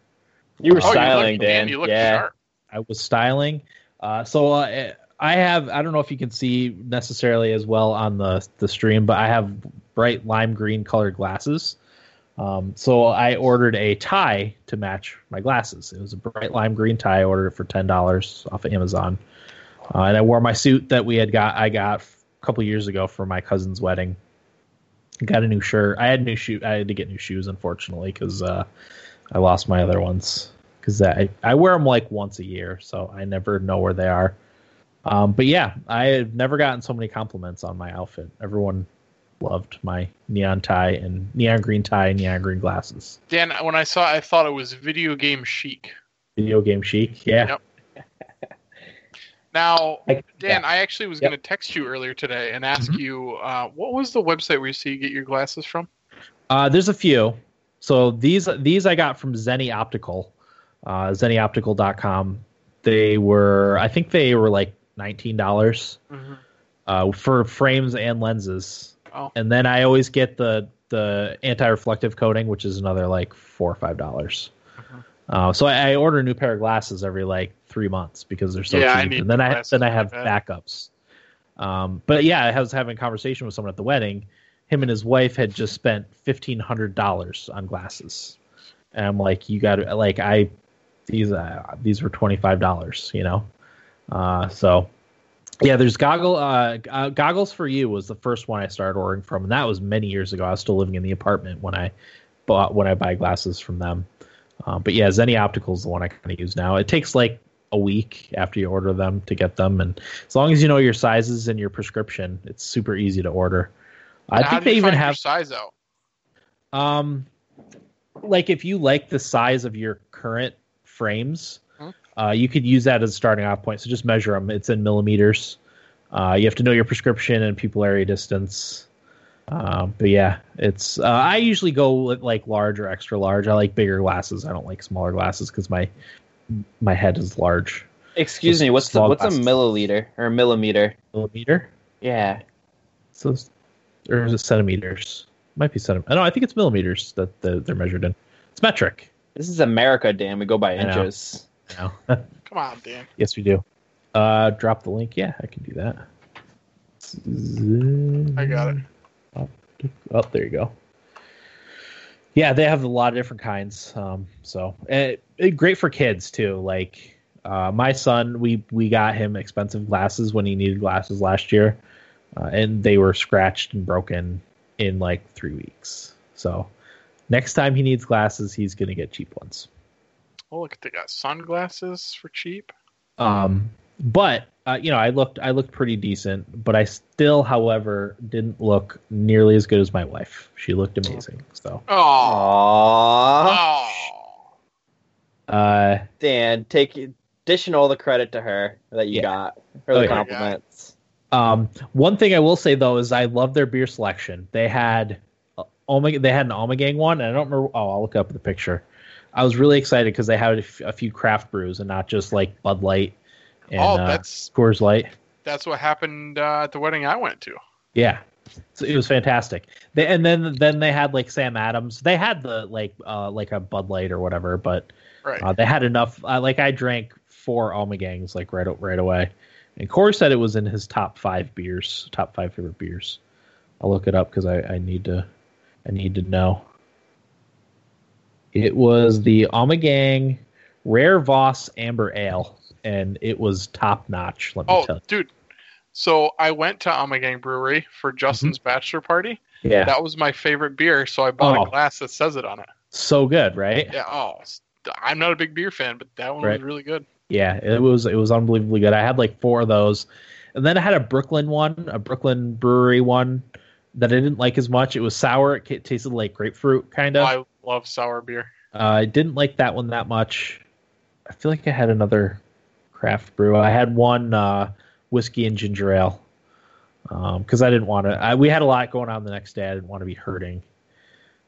You were
Oh,
styling,
you look,
Dan.
You look
yeah.
sharp.
I was styling. Uh, so uh, I have I don't know if you can see necessarily as well on the the stream, but I have bright lime green colored glasses. Um, so I ordered a tie to match my glasses. It was a bright lime green tie. I ordered it for ten dollars off of Amazon, uh, and I wore my suit that we had got. I got a couple years ago for my cousin's wedding. Got a new shirt. I had new shoe. I had to get new shoes, unfortunately, because uh, I lost my other ones. Because I I wear them like once a year, so I never know where they are. Um, but yeah, I have never gotten so many compliments on my outfit. Everyone loved my neon tie and neon green tie and neon green glasses.
Dan, when I saw, it, I thought it was video game chic.
Video game chic. Yeah.
Yep. Now,
I-
Dan,
yeah.
I actually was
Yep. Mm-hmm.
going to text you earlier today and ask you uh, what was the website where you see you get your glasses from?
Uh, there's a few. So these these I got from Zenni Optical, uh, ZenniOptical.com. They were I think they were like nineteen dollars uh, for frames and lenses.
Oh.
And then I always get the the anti-reflective coating, which is another like four or five dollars.
Mhm.
Uh, so I, I order a new pair of glasses every like three months because they're so
Yeah,
cheap. and then I then I have
that.
backups. Um, but yeah, I was having a conversation with someone at the wedding. Him and his wife had just spent fifteen hundred dollars on glasses, and I'm like, you got to like I these uh, these were twenty five dollars, you know. Uh, so yeah, there's goggle uh, uh, goggles for you was the first one I started ordering from, and that was many years ago. I was still living in the apartment when I bought when I buy glasses from them. Uh, but yeah, Zenni Optical is the one I kind of use now. It takes like a week after you order them to get them, and as long as you know your sizes and your prescription, it's super easy to order. I think they even have
size out.
um, like if you like the size of your current frames. Uh, you could use that as a starting off point. So just measure them. It's in millimeters. Uh, you have to know your prescription and pupil area distance. Um, but yeah, it's. Uh, I usually go with like large or extra large. I like bigger glasses. I don't like smaller glasses because my my head is large.
Excuse me, what's the, what's a milliliter or a millimeter?
Millimeter.
Yeah.
So, or is it centimeters? Might be centimeters. No, I think it's millimeters that the, they're measured in. It's metric.
This is America, Dan. We go by inches.
Know?
Come on, Dan.
Yes, we do. Uh, drop the link. Yeah, I can do that.
I got it.
Oh, there you go. Yeah, they have a lot of different kinds. Um, so eh, eh, great for kids too. Like uh, my son, we we got him expensive glasses when he needed glasses last year, uh, and they were scratched and broken in like three weeks. So next time he needs glasses, he's gonna get cheap ones.
Oh, look, they got sunglasses for cheap.
Um, but uh, you know, I looked I looked pretty decent, but I still, however, didn't look nearly as good as my wife. She looked amazing. So,
Oh,
Aww.
oh.
uh,
Dan, take dishing all the credit to her that you
Yeah.
got for
Oh,
the
yeah.
compliments.
um, one thing I will say though is I love their beer selection. They had uh, Omega, they had an Omegang one, and I don't remember. Oh, I'll look up the picture. I was really excited because they had a, f- a few craft brews and not just like Bud Light and
oh,
uh,
that's
Coors Light.
that's what happened uh, at the wedding I went to.
Yeah. So it was fantastic. They, and then then they had like Sam Adams. They had the like uh like a Bud Light or whatever, but
Right.
uh, they had enough. Uh, like I drank four Omegangs like right right away. And Corey said it was in his top five beers, top five favorite beers. I'll look it up because I, I need to I need to know. It was the Omegang Rare Vos Amber Ale, and it was top notch. Let me
oh,
tell you.
dude. So I went to Omegang Brewery for Justin's mm-hmm. bachelor party.
Yeah,
That was my favorite beer, so I bought
Oh.
a glass that says it on it.
so good, right?
Yeah. Oh, I'm not a big beer fan, but that one
Right.
was really good.
Yeah, it was it was unbelievably good. I had like four of those, and then I had a Brooklyn one, a Brooklyn brewery one that I didn't like as much. It was sour. It tasted like grapefruit, kind of.
I love sour beer.
Uh, I didn't like that one that much. I feel like I had another craft brew. I had one uh, whiskey and ginger ale. because I didn't want to. We had a lot going on the next day. I didn't want to be hurting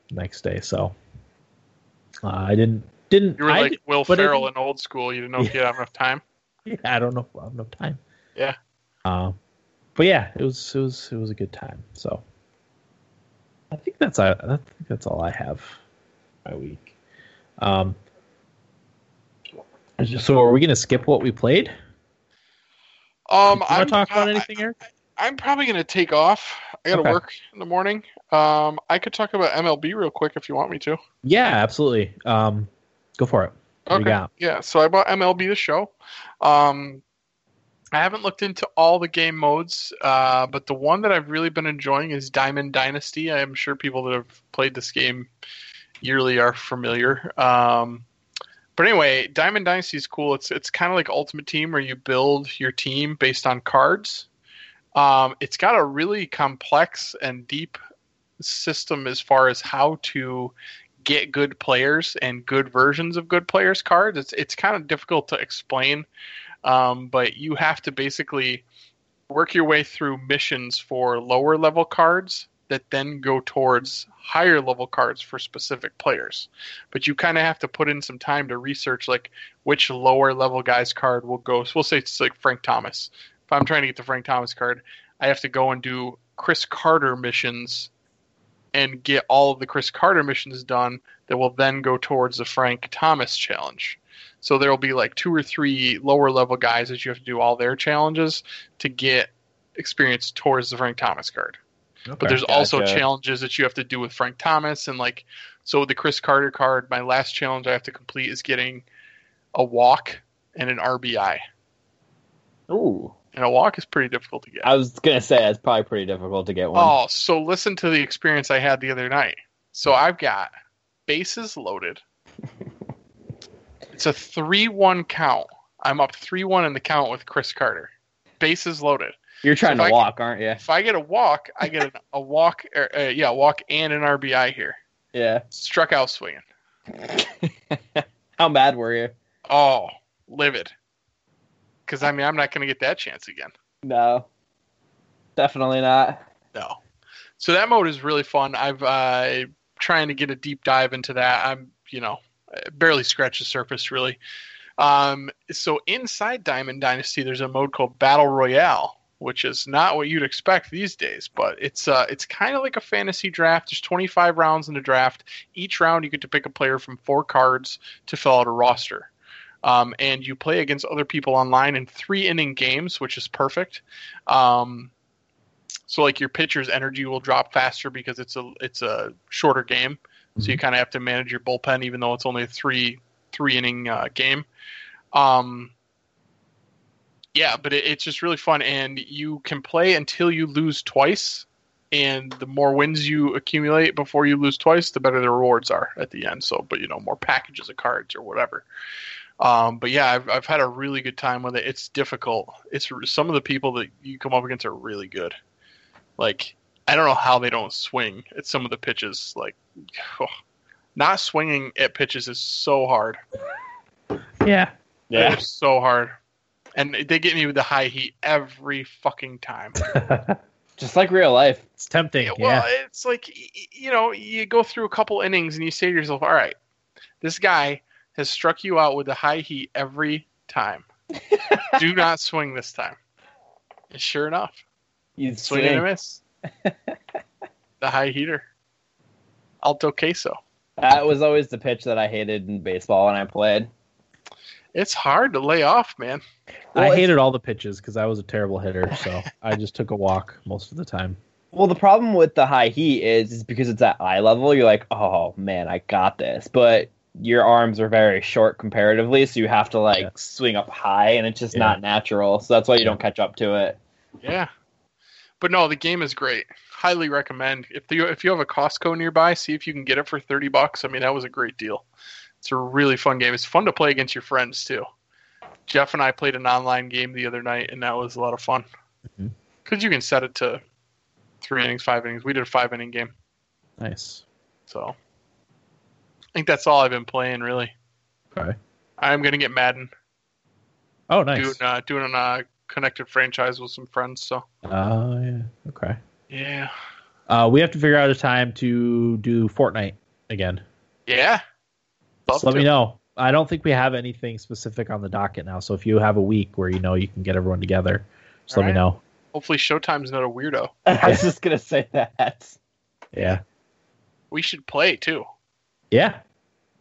the next day, so uh, I didn't. Didn't
You were
I
like
did-
Will Ferrell in old school. You didn't know if you had enough time.
Yeah, I don't know. if I have enough time.
Yeah.
Um, but yeah, it was it was it was a good time. So I think that's I, I think that's all I have my week. Um, so are we gonna skip what we played?
Um,
you
I'm
want to talk about anything, Eric?
I'm probably gonna take off. I gotta
Okay.
work in the morning. Um, I could talk about MLB real quick if you want me to.
Yeah, absolutely. Um, go for it. What do you got?
Yeah, so I bought MLB the show. Um, I haven't looked into all the game modes, uh, but the one that I've really been enjoying is Diamond Dynasty. I'm sure people that have played this game yearly are familiar. Um, but anyway, Diamond Dynasty is cool. It's it's kind of like Ultimate Team where you build your team based on cards. Um, it's got a really complex and deep system as far as how to get good players and good versions of good players cards. It's it's kind of difficult to explain, um, but you have to basically work your way through missions for lower level cards that then go towards higher level cards for specific players. But you kind of have to put in some time to research like which lower level guy's card will go. So we'll say it's like Frank Thomas. If I'm trying to get the Frank Thomas card, I have to go and do Chris Carter missions and get all of the Chris Carter missions done that will then go towards the Frank Thomas challenge. So there will be like two or three lower level guys that you have to do all their challenges to get experience towards the Frank Thomas card. But there's also challenges that you have to do with Frank Thomas and like so the Chris Carter card, my last challenge I have to complete is getting a walk and an RBI.
Ooh,
And a walk is pretty difficult to get.
I was gonna say it's probably pretty difficult to get one.
Oh, so listen to the experience I had the other night. So I've got bases loaded. It's a 3 1 count. I'm up 3 1 in the count with Chris Carter. Bases loaded.
You're trying
so
to
I-
walk, aren't you?
If I get a walk, I get an, a walk, er, uh, yeah, walk and an RBI here.
Yeah.
Struck out swinging.
How bad were you?
Oh, livid. Because, I mean, I'm not going to get that chance again.
No, definitely not.
No. So that mode is really fun. I've uh, trying to get a deep dive into that. I'm, you know, barely scratch the surface really. Um, so inside Diamond Dynasty, there's a mode called Battle Royale, which is not what you'd expect these days, but it's uh, it's kind of like a fantasy draft. There's 25 rounds in the draft. Each round, you get to pick a player from four cards to fill out a roster. Um, and you play against other people online in three inning games, which is perfect. Um, so like your pitcher's energy will drop faster because it's a it's a shorter game. So you kind of have to manage your bullpen, even though it's only a three three inning uh, game. Um, yeah, but it, it's just really fun, and you can play until you lose twice. And the more wins you accumulate before you lose twice, the better the rewards are at the end. So, but you know, more packages of cards or whatever. Um, but yeah, I've I've had a really good time with it. It's difficult. It's some of the people that you come up against are really good. Like I don't know how they don't swing at some of the pitches. Like oh, not swinging at pitches is so hard.
Yeah.
Yeah.
It's so hard. And they get me with the high heat every fucking time.
Just like real life.
it's tempting.
Yeah,
Yeah.
well, it's like y- y- you know, you go through a couple innings and you say to yourself, "All right, this guy has struck you out with the high heat every time. Do not swing this time." And sure enough,
You
swing and a miss. The high heater, Alto Queso.
That was always the pitch that I hated in baseball when I played.
It's hard to lay off, man.
Well,
I hated all the pitches because I was a terrible hitter, so I just took a walk most of the time.
Well, the problem with the high heat is, is because it's at eye level. You're like, oh man, I got this, but your arms are very short comparatively, so you have to like
Yeah.
swing up high, and it's just
Yeah.
not natural. So that's why you don't catch up to it.
Yeah, but no, the game is great. Highly recommend. If you if you have a Costco nearby, see if you can get it for thirty bucks. I mean, that was a great deal. It's a really fun game. It's fun to play against your friends too. Jeff and I played an online game the other night, and that was a lot of fun.
Mhm.
Because you can set it to three innings, five innings. We did a five inning game,
Nice.
so I think that's all I've been playing really.
Okay.
I'm gonna get Madden.
Oh, nice.
doing uh, doing a connected franchise with some friends. So
Oh yeah. Okay.
yeah,
Uh, we have to figure out a time to do Fortnite again.
yeah. Love
let
to.
me know. I don't think we have anything specific on the docket now. So if you have a week where you know you can get everyone together, just let me know.
Hopefully, Showtime's not a weirdo.
I was just gonna say that.
Yeah.
We should play too.
Yeah.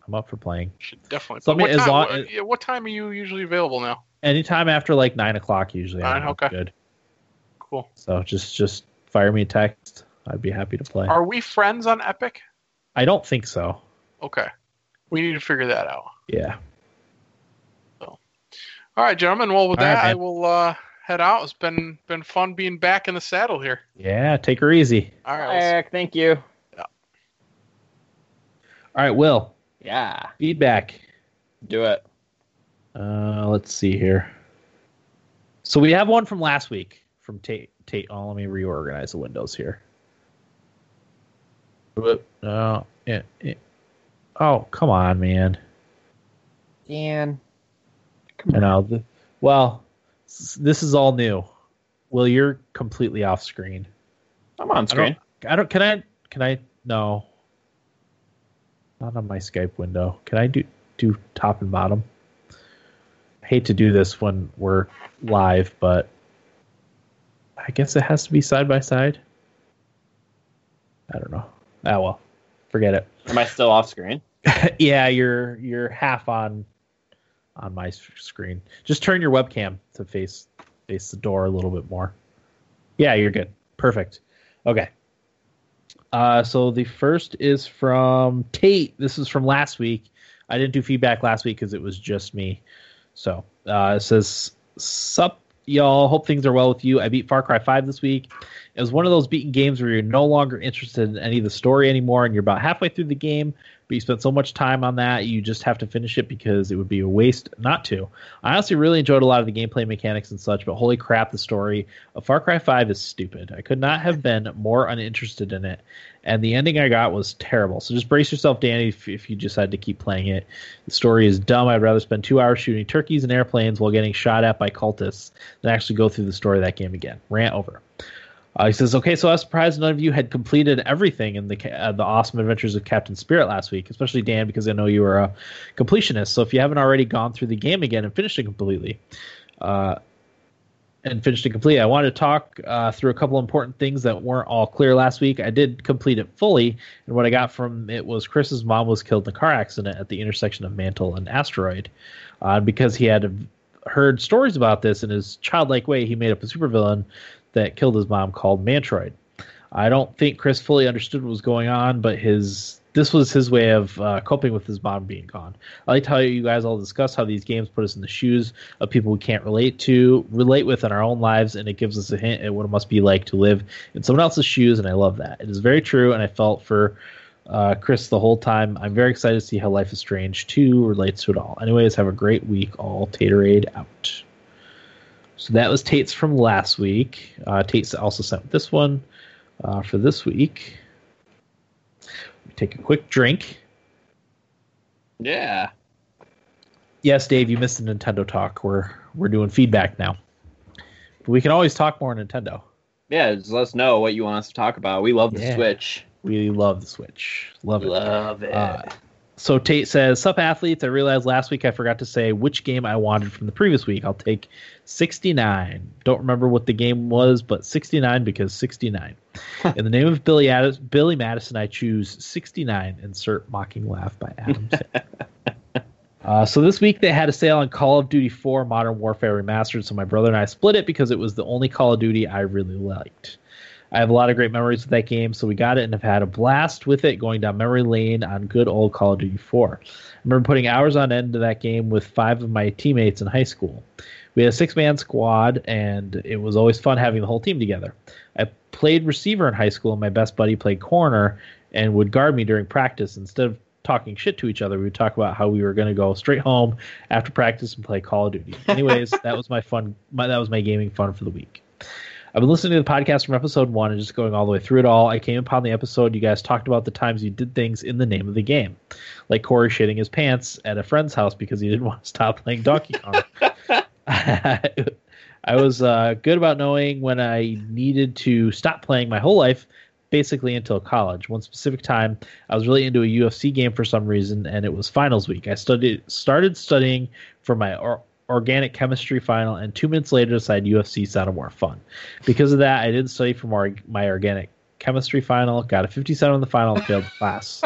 I'm up for playing.
Should definitely.
So,
play. what, time,
long-
what, yeah, what time are you usually available now?
Anytime after like nine o'clock usually. I'm
Nine, okay.
Good.
Cool.
So just just fire me a text. I'd be happy to play.
Are we friends on Epic?
I don't think so.
Okay. We need to figure that out.
Yeah. So.
All right, gentlemen. Well, with
All right,
that, I will uh, head out. It's been been fun being back in the saddle here.
Yeah. Take her easy.
All right. we'll
Eric, thank you.
All right, Will.
Yeah,
Feedback.
do it.
Uh, let's see here. So we have one from last week from Tate. Tate. Oh, let me reorganize the windows here. Whoop. No. Yeah, yeah. Oh, come on, man.
Dan.
I know. The, well, this is all new. Will, you're completely off screen.
I'm on
I
screen.
don't, I don't. Can I? Can I? No. Not on my Skype window. Can I do do top and bottom? I hate to do this when we're live, but I guess it has to be side by side. I don't know. Ah well, forget it.
Am I still off screen?
yeah, you're you're half on on my screen. Just turn your webcam to face face the door a little bit more. Yeah, you're good. Perfect. Okay. Uh, so the first is from Tate. This is from last week. I didn't do feedback last week because it was just me. So uh, it says, "Sup, y'all. Hope things are well with you. I beat Far Cry 5 this week. It was one of those beaten games where you're no longer interested in any of the story anymore, and you're about halfway through the game, but you spent so much time on that, you just have to finish it because it would be a waste not to. I honestly really enjoyed a lot of the gameplay mechanics and such, but holy crap, the story of Far Cry 5 is stupid. I could not have been more uninterested in it, and the ending I got was terrible. So just brace yourself, Danny, if, if you decide to keep playing it. The story is dumb. I'd rather spend two hours shooting turkeys and airplanes while getting shot at by cultists than actually go through the story of that game again. Rant over. Uh, he says, "Okay, so I was surprised none of you had completed everything in the uh, the awesome adventures of Captain Spirit last week, especially Dan, because I know you were a completionist. So if you haven't already gone through the game again and finished it completely, uh, and finished it completely, I wanted to talk uh, through a couple important things that weren't all clear last week. I did complete it fully, and what I got from it was Chris's mom was killed in a car accident at the intersection of Mantle and Asteroid, uh, because he had heard stories about this in his childlike way. He made up a supervillain that killed his mom called Mantroid. I don't think Chris fully understood what was going on, but his this was his way of uh, coping with his mom being gone. I like how you guys all discuss how these games put us in the shoes of people we can't relate to, relate with in our own lives, and it gives us a hint at what it must be like to live in someone else's shoes. And I love that. It is very true, and I felt for uh, Chris the whole time. I'm very excited to see how Life is Strange 2 relates to it all. Anyways, have a great week. All Taterade out. So that was Tate's from last week. Uh, Tate also sent this one uh, for this week. Take a quick drink.
Yeah.
Yes, Dave, you missed the Nintendo talk. We're we're doing feedback now. But we can always talk more Nintendo.
Yeah, just let us know what you want us to talk about. We love the
Yeah.
Switch.
We love the Switch. Love it.
Love it.
Uh, so Tate says, "Sup athletes? I realized last week I forgot to say which game I wanted from the previous week. I'll take 69. Don't remember what the game was, but 69 because 69. In the name of Billy Addis, Billy Madison, I choose 69. Insert mocking laugh by Adam." Uh, so this week they had a sale on Call of Duty 4 Modern Warfare Remastered. So my brother and I split it because it was the only Call of Duty I really liked. I have a lot of great memories with that game, so we got it and have had a blast with it going down memory lane on good old Call of Duty 4. I remember putting hours on end to that game with five of my teammates in high school. We had a six man squad, and it was always fun having the whole team together. I played receiver in high school, and my best buddy played corner and would guard me during practice. Instead of talking shit to each other, we would talk about how we were going to go straight home after practice and play Call of Duty. Anyways, that was my fun. My, that was my gaming fun for the week. I've been listening to the podcast from episode one and just going all the way through it all. I came upon the episode you guys talked about the times you did things in the name of the game, like Corey shitting his pants at a friend's house because he didn't want to stop playing Donkey Kong. I was uh, good about knowing when I needed to stop playing my whole life, basically until college. One specific time, I was really into a UFC game for some reason, and it was finals week. I studied started studying for my organic chemistry final, and two minutes later decided UFC sounded more fun. Because of that, I didn't study for my, my organic chemistry final. Got a 57 on the final, and failed the class.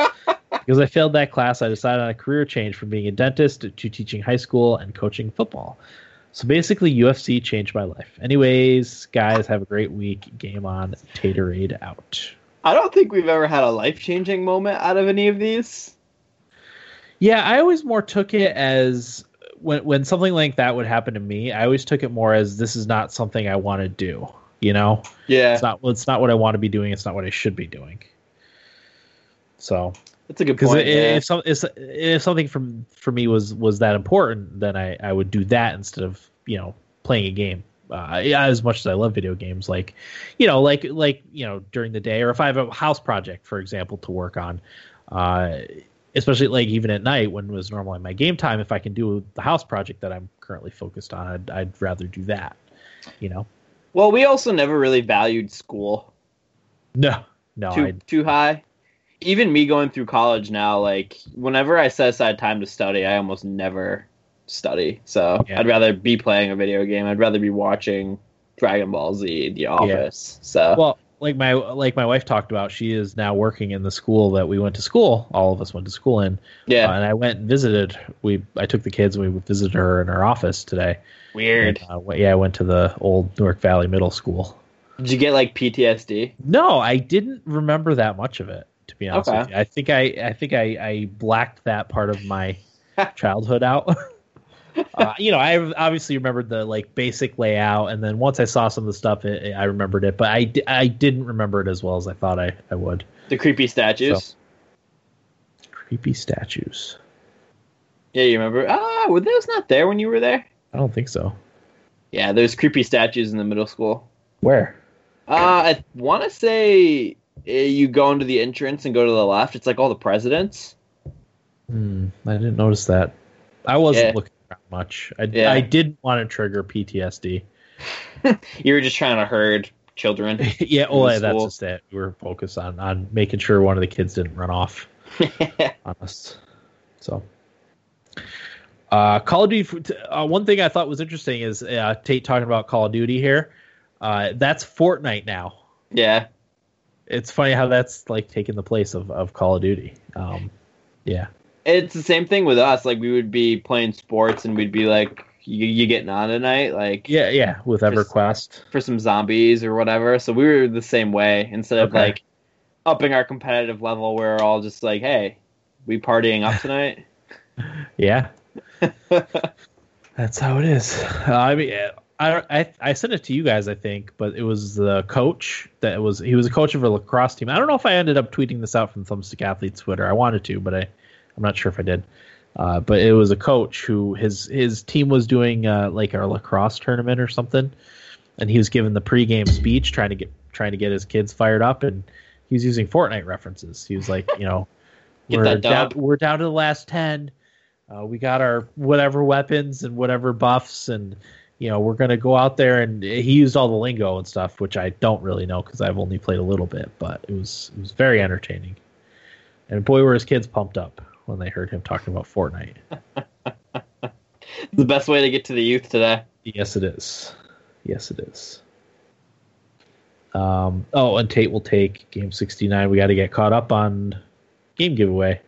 Because I failed that class, I decided on a career change from being a dentist to teaching high school and coaching football. So basically, UFC changed my life. Anyways, guys, have a great week. Game on. Taterade out.
I don't think we've ever had a life changing moment out of any of these.
Yeah, I always more took it as when when something like that would happen to me. I always took it more as this is not something I want to do. You know,
Yeah,
it's not. It's not what I want to be doing. It's not what I should be doing. So
that's a good point. yeah.
if, some, if if something from for me was was that important, then I I would do that instead of you know playing a game. Uh, as much as I love video games, like you know, like like you know during the day, or if I have a house project, for example, to work on, uh, especially like even at night when it was normally my game time, if I can do the house project that I'm currently focused on, I'd, I'd rather do that. You know,
Well, we also never really valued school
no, no,
too too high. Even me going through college now, like whenever I set aside time to study, I almost never study. So
Yeah.
I'd rather be playing a video game. I'd rather be watching Dragon Ball Z, The Office. So
well like my like my wife talked about she is now working in the school that we went to school all of us went to school in
yeah,
Uh, and i went and visited we i took the kids and we visited her in her office today
weird.
And, uh, yeah i went to the old newark valley middle school
Did you get like PTSD?
no i didn't remember that much of it to be honest
Okay.
with you i think i i think i i blacked that part of my childhood out uh, you know, I obviously remembered the like basic layout, and then once I saw some of the stuff, it, I remembered it. But I, I didn't remember it as well as I thought I, I would.
The creepy statues.
Creepy statues.
Yeah, you remember? Ah, were those not there when you were there?
I don't think so.
Yeah, there's creepy statues in the middle school.
Where?
Uh, I want to say uh, you go into the entrance and go to the left. It's like all the presidents.
Hmm, I didn't notice that. I wasn't
Yeah.
looking around much. I,
Yeah.
I didn't want to trigger PTSD.
You were just trying to herd children.
yeah, yeah, that's just it. We were focused on on making sure one of the kids didn't run off. on us. So, uh, Call of Duty. Uh, one thing I thought was interesting is uh, Tate talking about Call of Duty here. Uh, that's Fortnite now.
yeah,
It's funny how that's like taking the place of, of Call of Duty. Um, yeah,
it's the same thing with us. Like we would be playing sports and we'd be like, "You, you getting on tonight?" Like
yeah, yeah. With EverQuest,
for some zombies or whatever. So we were the same way. Instead of
Okay.
like upping our competitive level, we're all just like, "Hey, we partying up tonight."
yeah. That's how it is. Uh, I mean, I, I I sent it to you guys, I think, but it was the coach that was he was a coach of a lacrosse team. I don't know if I ended up tweeting this out from Thumbstick Athletes Twitter. I wanted to, but I I'm not sure if I did. Uh, but it was a coach who his his team was doing uh, like a lacrosse tournament or something, and he was giving the pregame speech, trying to get trying to get his kids fired up, and he was using Fortnite references. He was like, you know, we're down, we're down to the last ten. Uh, we got our whatever weapons and whatever buffs, and you know we're gonna go out there. And he used all the lingo and stuff, which I don't really know because I've only played a little bit. But it was it was very entertaining. And boy, were his kids pumped up when they heard him talking about Fortnite.
the best way to get to the youth today.
Yes, it is. Yes, it is. Um, oh, and Tate will take game 69. We got to get caught up on game giveaway.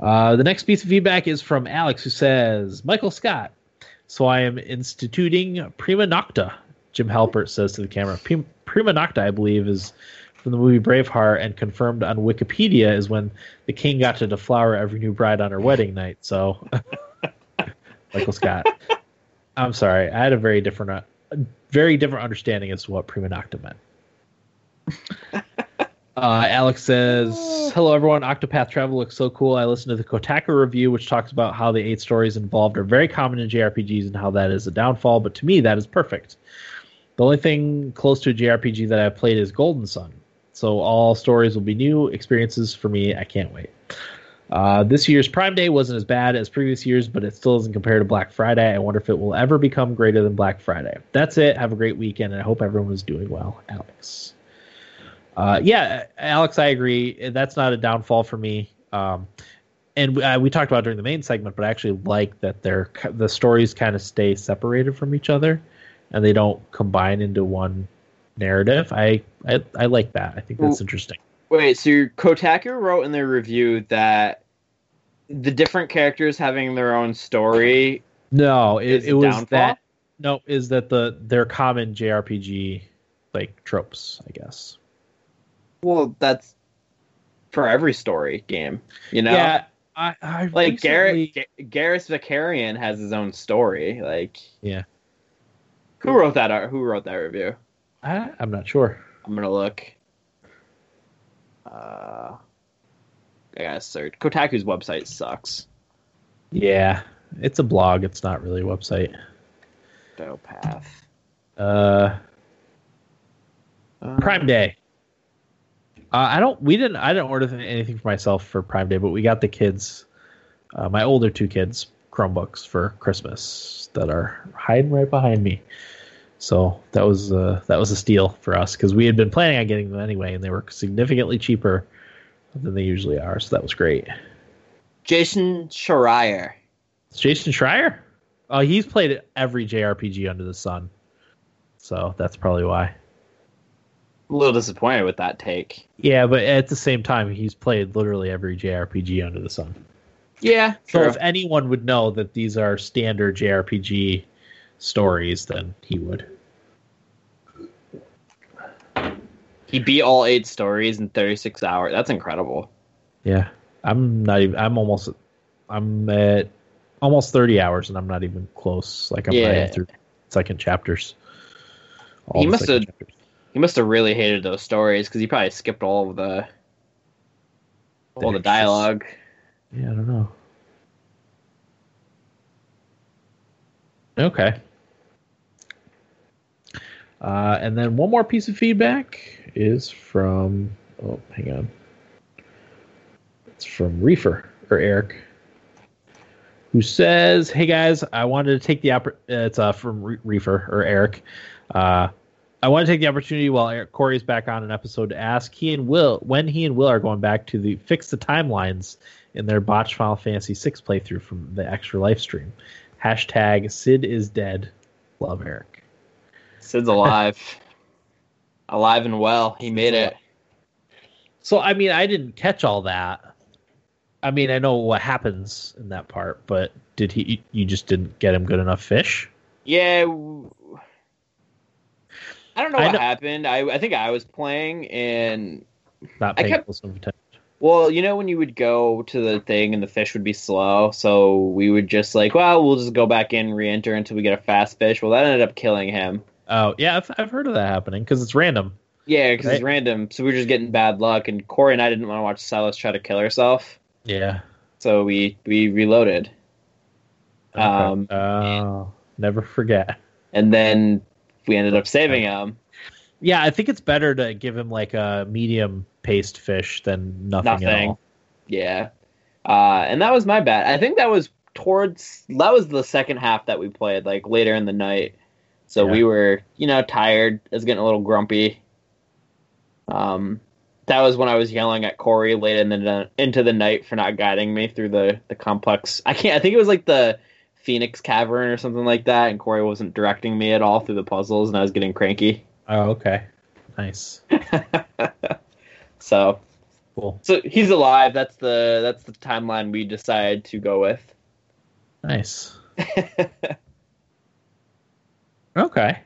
Uh, the next piece of feedback is from Alex, who says, Michael Scott. So I am instituting Prima Nocta, Jim Halpert says to the camera. Prima Nocta, I believe, is from the movie Braveheart and confirmed on Wikipedia is when the king got to deflower every new bride on her wedding night. So, Michael Scott. I'm sorry. I had a very different, uh, very different understanding as to what prima nocta meant. Uh, Alex says, "Hello everyone. Octopath Travel looks so cool. I listened to the Kotaku review, which talks about how the eight stories involved are very common in JRPGs and how that is a downfall. But to me, that is perfect. The only thing close to a JRPG that I've played is Golden Sun. So all stories will be new experiences for me. I can't wait." Uh, this year's Prime Day wasn't as bad as previous years, but it still doesn't compare to Black Friday. I wonder if it will ever become greater than Black Friday. That's it. Have a great weekend, and I hope everyone is doing well. Alex. Uh, yeah, Alex, I agree. That's not a downfall for me. Um, and uh, we talked about during the main segment, but I actually like that they're the stories kind of stay separated from each other, and they don't combine into one narrative. I I, I like that. I think that's interesting.
Wait, so Kotaku wrote in their review that the different characters having their own story
No, it,
is
it
a
was
downfall?
that. No, is that the their common JRPG like tropes? I guess.
Well, that's for every story game, you know.
Yeah, I, I
Like Garrett,
recently-
Ga- Garrus Vakarian has his own story. Like,
Yeah.
who wrote that? Uh, who wrote that review?
I, I'm not sure.
I'm gonna look. Uh, I gotta search. Kotaku's website sucks.
Yeah, it's a blog. It's not really a website.
Octopath.
Uh,
Uh,
Prime Day. Uh, I don't. We didn't. I didn't order anything for myself for Prime Day, but we got the kids, uh, my older two kids, Chromebooks for Christmas that are hiding right behind me. So that was uh, that was a steal for us because we had been planning on getting them anyway, and they were significantly cheaper than they usually are. So that was great.
Jason Schreier.
It's Jason Schreier. Oh, he's played every JRPG under the sun, so that's probably why.
I'm a little disappointed with that take.
Yeah, but at the same time, he's played literally every JRPG under the sun.
Yeah,
So
true.
if anyone would know that these are standard JRPG stories, then he would.
He beat all eight stories in 36 hours. That's incredible.
Yeah, I'm not even. I'm almost. I'm at almost 30 hours, and I'm not even close. Like I'm
Yeah.
through second chapters. All
He must have-
chapters.
He must have really hated those stories because he probably skipped all of the all the
There's just-
dialogue.
Yeah, I don't know. Okay. Uh, and then one more piece of feedback is from. Oh, hang on. It's from Reefer or Eric, who says, "Hey guys, I wanted to take the oppor- uh, It's uh, from Re- Reefer or Eric. Uh, I want to take the opportunity while Eric Corey's back on an episode to ask he and Will when he and Will are going back to the fix the timelines in their botched Final Fantasy VI playthrough from the extra live stream. Hashtag Cid is dead. Love Eric.
Cid's alive, alive and well. He made it.
So I mean, I didn't catch all that. I mean, I know what happens in that part, but did he? You just didn't get him good enough fish?
Yeah. I don't know
I
what
know-
happened. I I think I was playing and
Not
I kept-
attention.
well, you know when you would go to the thing and the fish would be slow, so we would just like, well, we'll just go back in, re-enter until we get a fast fish. Well, that ended up killing him.
Oh yeah, I've, I've heard of that happening because it's random.
Yeah, because it's random. So we were just getting bad luck, and Corey and I didn't want to watch Celes try to kill herself,
Yeah.
so we we reloaded.
Okay.
Um,
oh, never forget.
and then we ended up saving him.
Yeah, I think it's better to give him like a medium paced fish than nothing, at
Nothing.
all.
Yeah, uh, and that was my bad. I think that was towards that was the second half that we played, like later in the night. So
Yeah.
we were, you know, tired. I was getting a little grumpy. Um, that was when I was yelling at Corey late in the into the night for not guiding me through the the complex. I can't. I think it was like the Phoenix Cavern or something like that, and Corey wasn't directing me at all through the puzzles, and I was getting cranky.
Oh, okay. Nice.
so,
Cool.
so he's alive. That's the that's the timeline we decided to go with.
Nice. Okay.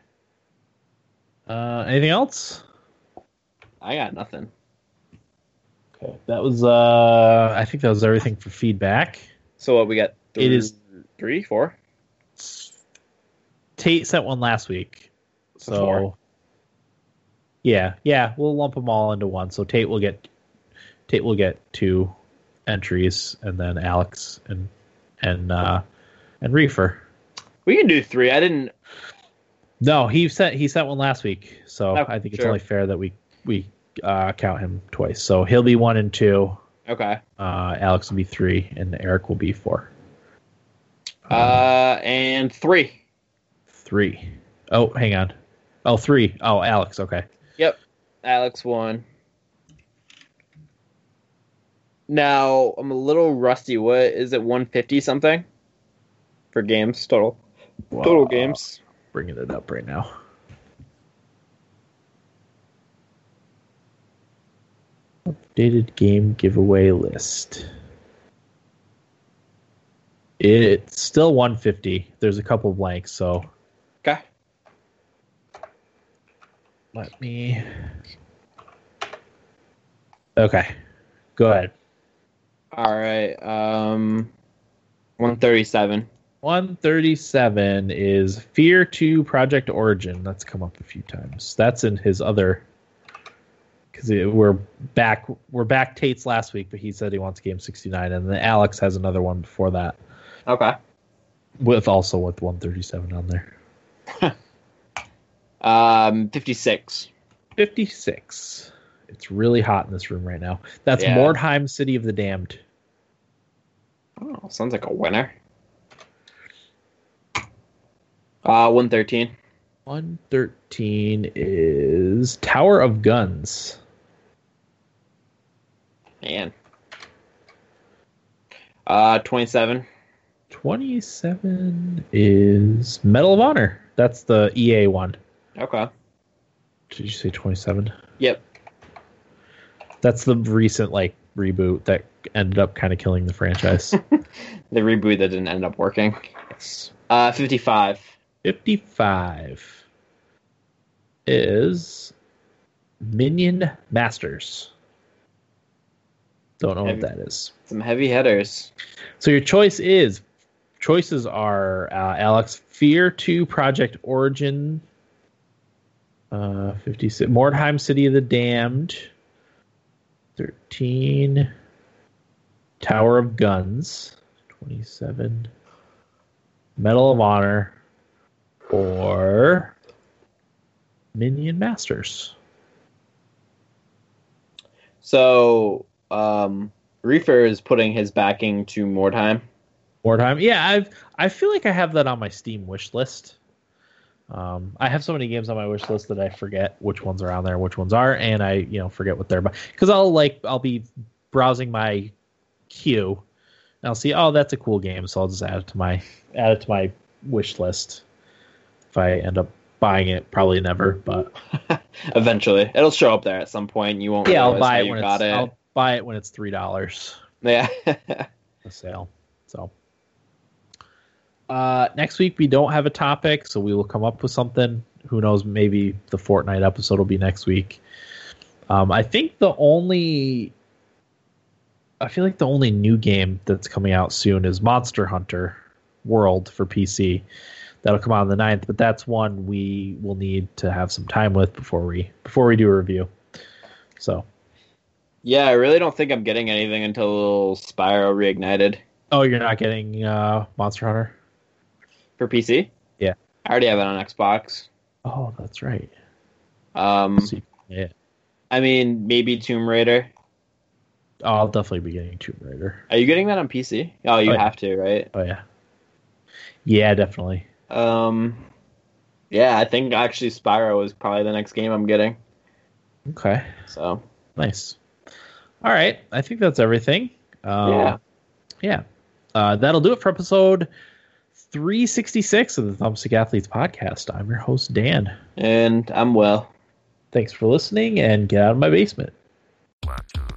Uh, anything else?
I got nothing.
Okay. That was uh I think that was everything for feedback.
So what we got?
It is-
three, four.
Tate sent one last week.
So
So
four.
Yeah, yeah, we'll lump them all into one. So Tate will get Tate will get two entries and then Alex and and uh and Reefer.
We can do three. I didn't.
No, he sent he sent one last week, so
Oh,
I think it's
sure.
only fair that we we uh, count him twice. So he'll be one and two,
Okay.
Uh, Alex will be three, and Eric will be four.
Uh, and three.
Three. Oh, hang on. Oh, three. Oh, Alex. Okay. Yep.
Alex won. Now I'm a little rusty. What is it? 150 something for games total. Total
Wow.
games.
Bringing it up right now. Updated game giveaway list. It's still 150. There's a couple blanks, so
Okay.
let me. Okay, go ahead.
All right. Um, 137.
137 is Fear 2 Project Origin. That's come up a few times. That's in his other because we're back we're back Tate's last week, but he said he wants game 69 and then Alex has another one before that
Okay.
with also with 137 on there.
Um, 56.
56. It's really hot in this room right now. That's
Yeah.
Mordheim City of the Damned.
Oh, sounds like a winner. Uh, 113.
113 is Tower of Guns.
Man. Uh, 27.
27 is Medal of Honor. That's the EA one.
Okay.
Did you say 27?
Yep.
That's the recent like reboot that ended up kind of killing the franchise.
The reboot that didn't end up working.
yes.
Uh, 55.
55 is Minion Masters. Don't know what that is.
Some heavy hitters.
So your choice is choices are uh, Alex Fear 2 Project Origin uh 56 Mordheim City of the Damned 13 Tower of Guns 27 Medal of Honor or Minion Masters.
So, um, Reefer is putting his backing to Mordheim.
More time, Yeah, I've I feel like I have that on my Steam wish list. Um, I have so many games on my wish list that I forget which ones are on there, which ones are, and I you know forget what they're about because I'll like I'll be browsing my queue and I'll see oh that's a cool game, so I'll just add it to my add it to my wish list. If I end up buying it, probably never, but
Eventually, it'll show up there at some point. You won't.
yeah, I'll buy it when
got
it's
it.
I'll buy it when it's three dollars.
Yeah.
a sale. So uh, next week we don't have a topic, so we will come up with something. Who knows? Maybe the Fortnite episode will be next week. Um, I think the only, I feel like the only new game that's coming out soon is Monster Hunter World for PC. That'll come out on the 9th, but that's one we will need to have some time with before we before we do a review. So,
yeah, I really don't think I'm getting anything until Spyro Reignited
oh, you're not getting uh, Monster Hunter?
for PC.
Yeah.
I already have it on Xbox.
Oh, that's right.
Um,
So you can play it.
I mean, maybe Tomb Raider.
Oh, I'll definitely be getting Tomb Raider.
Are you getting that on PC? Oh, you
Oh, yeah.
have to, right?
Oh yeah, yeah, definitely.
Um, yeah, I think actually Spyro is probably the next game I'm getting.
Okay,
So
nice. All right, I think that's everything. Um,
Yeah.
yeah. Uh, that'll do it for episode 366 of the Thumbstick Athletes podcast. I'm your host Dan.
and I'm Will.
Thanks for listening, and get out of my basement.
One, two, three, four.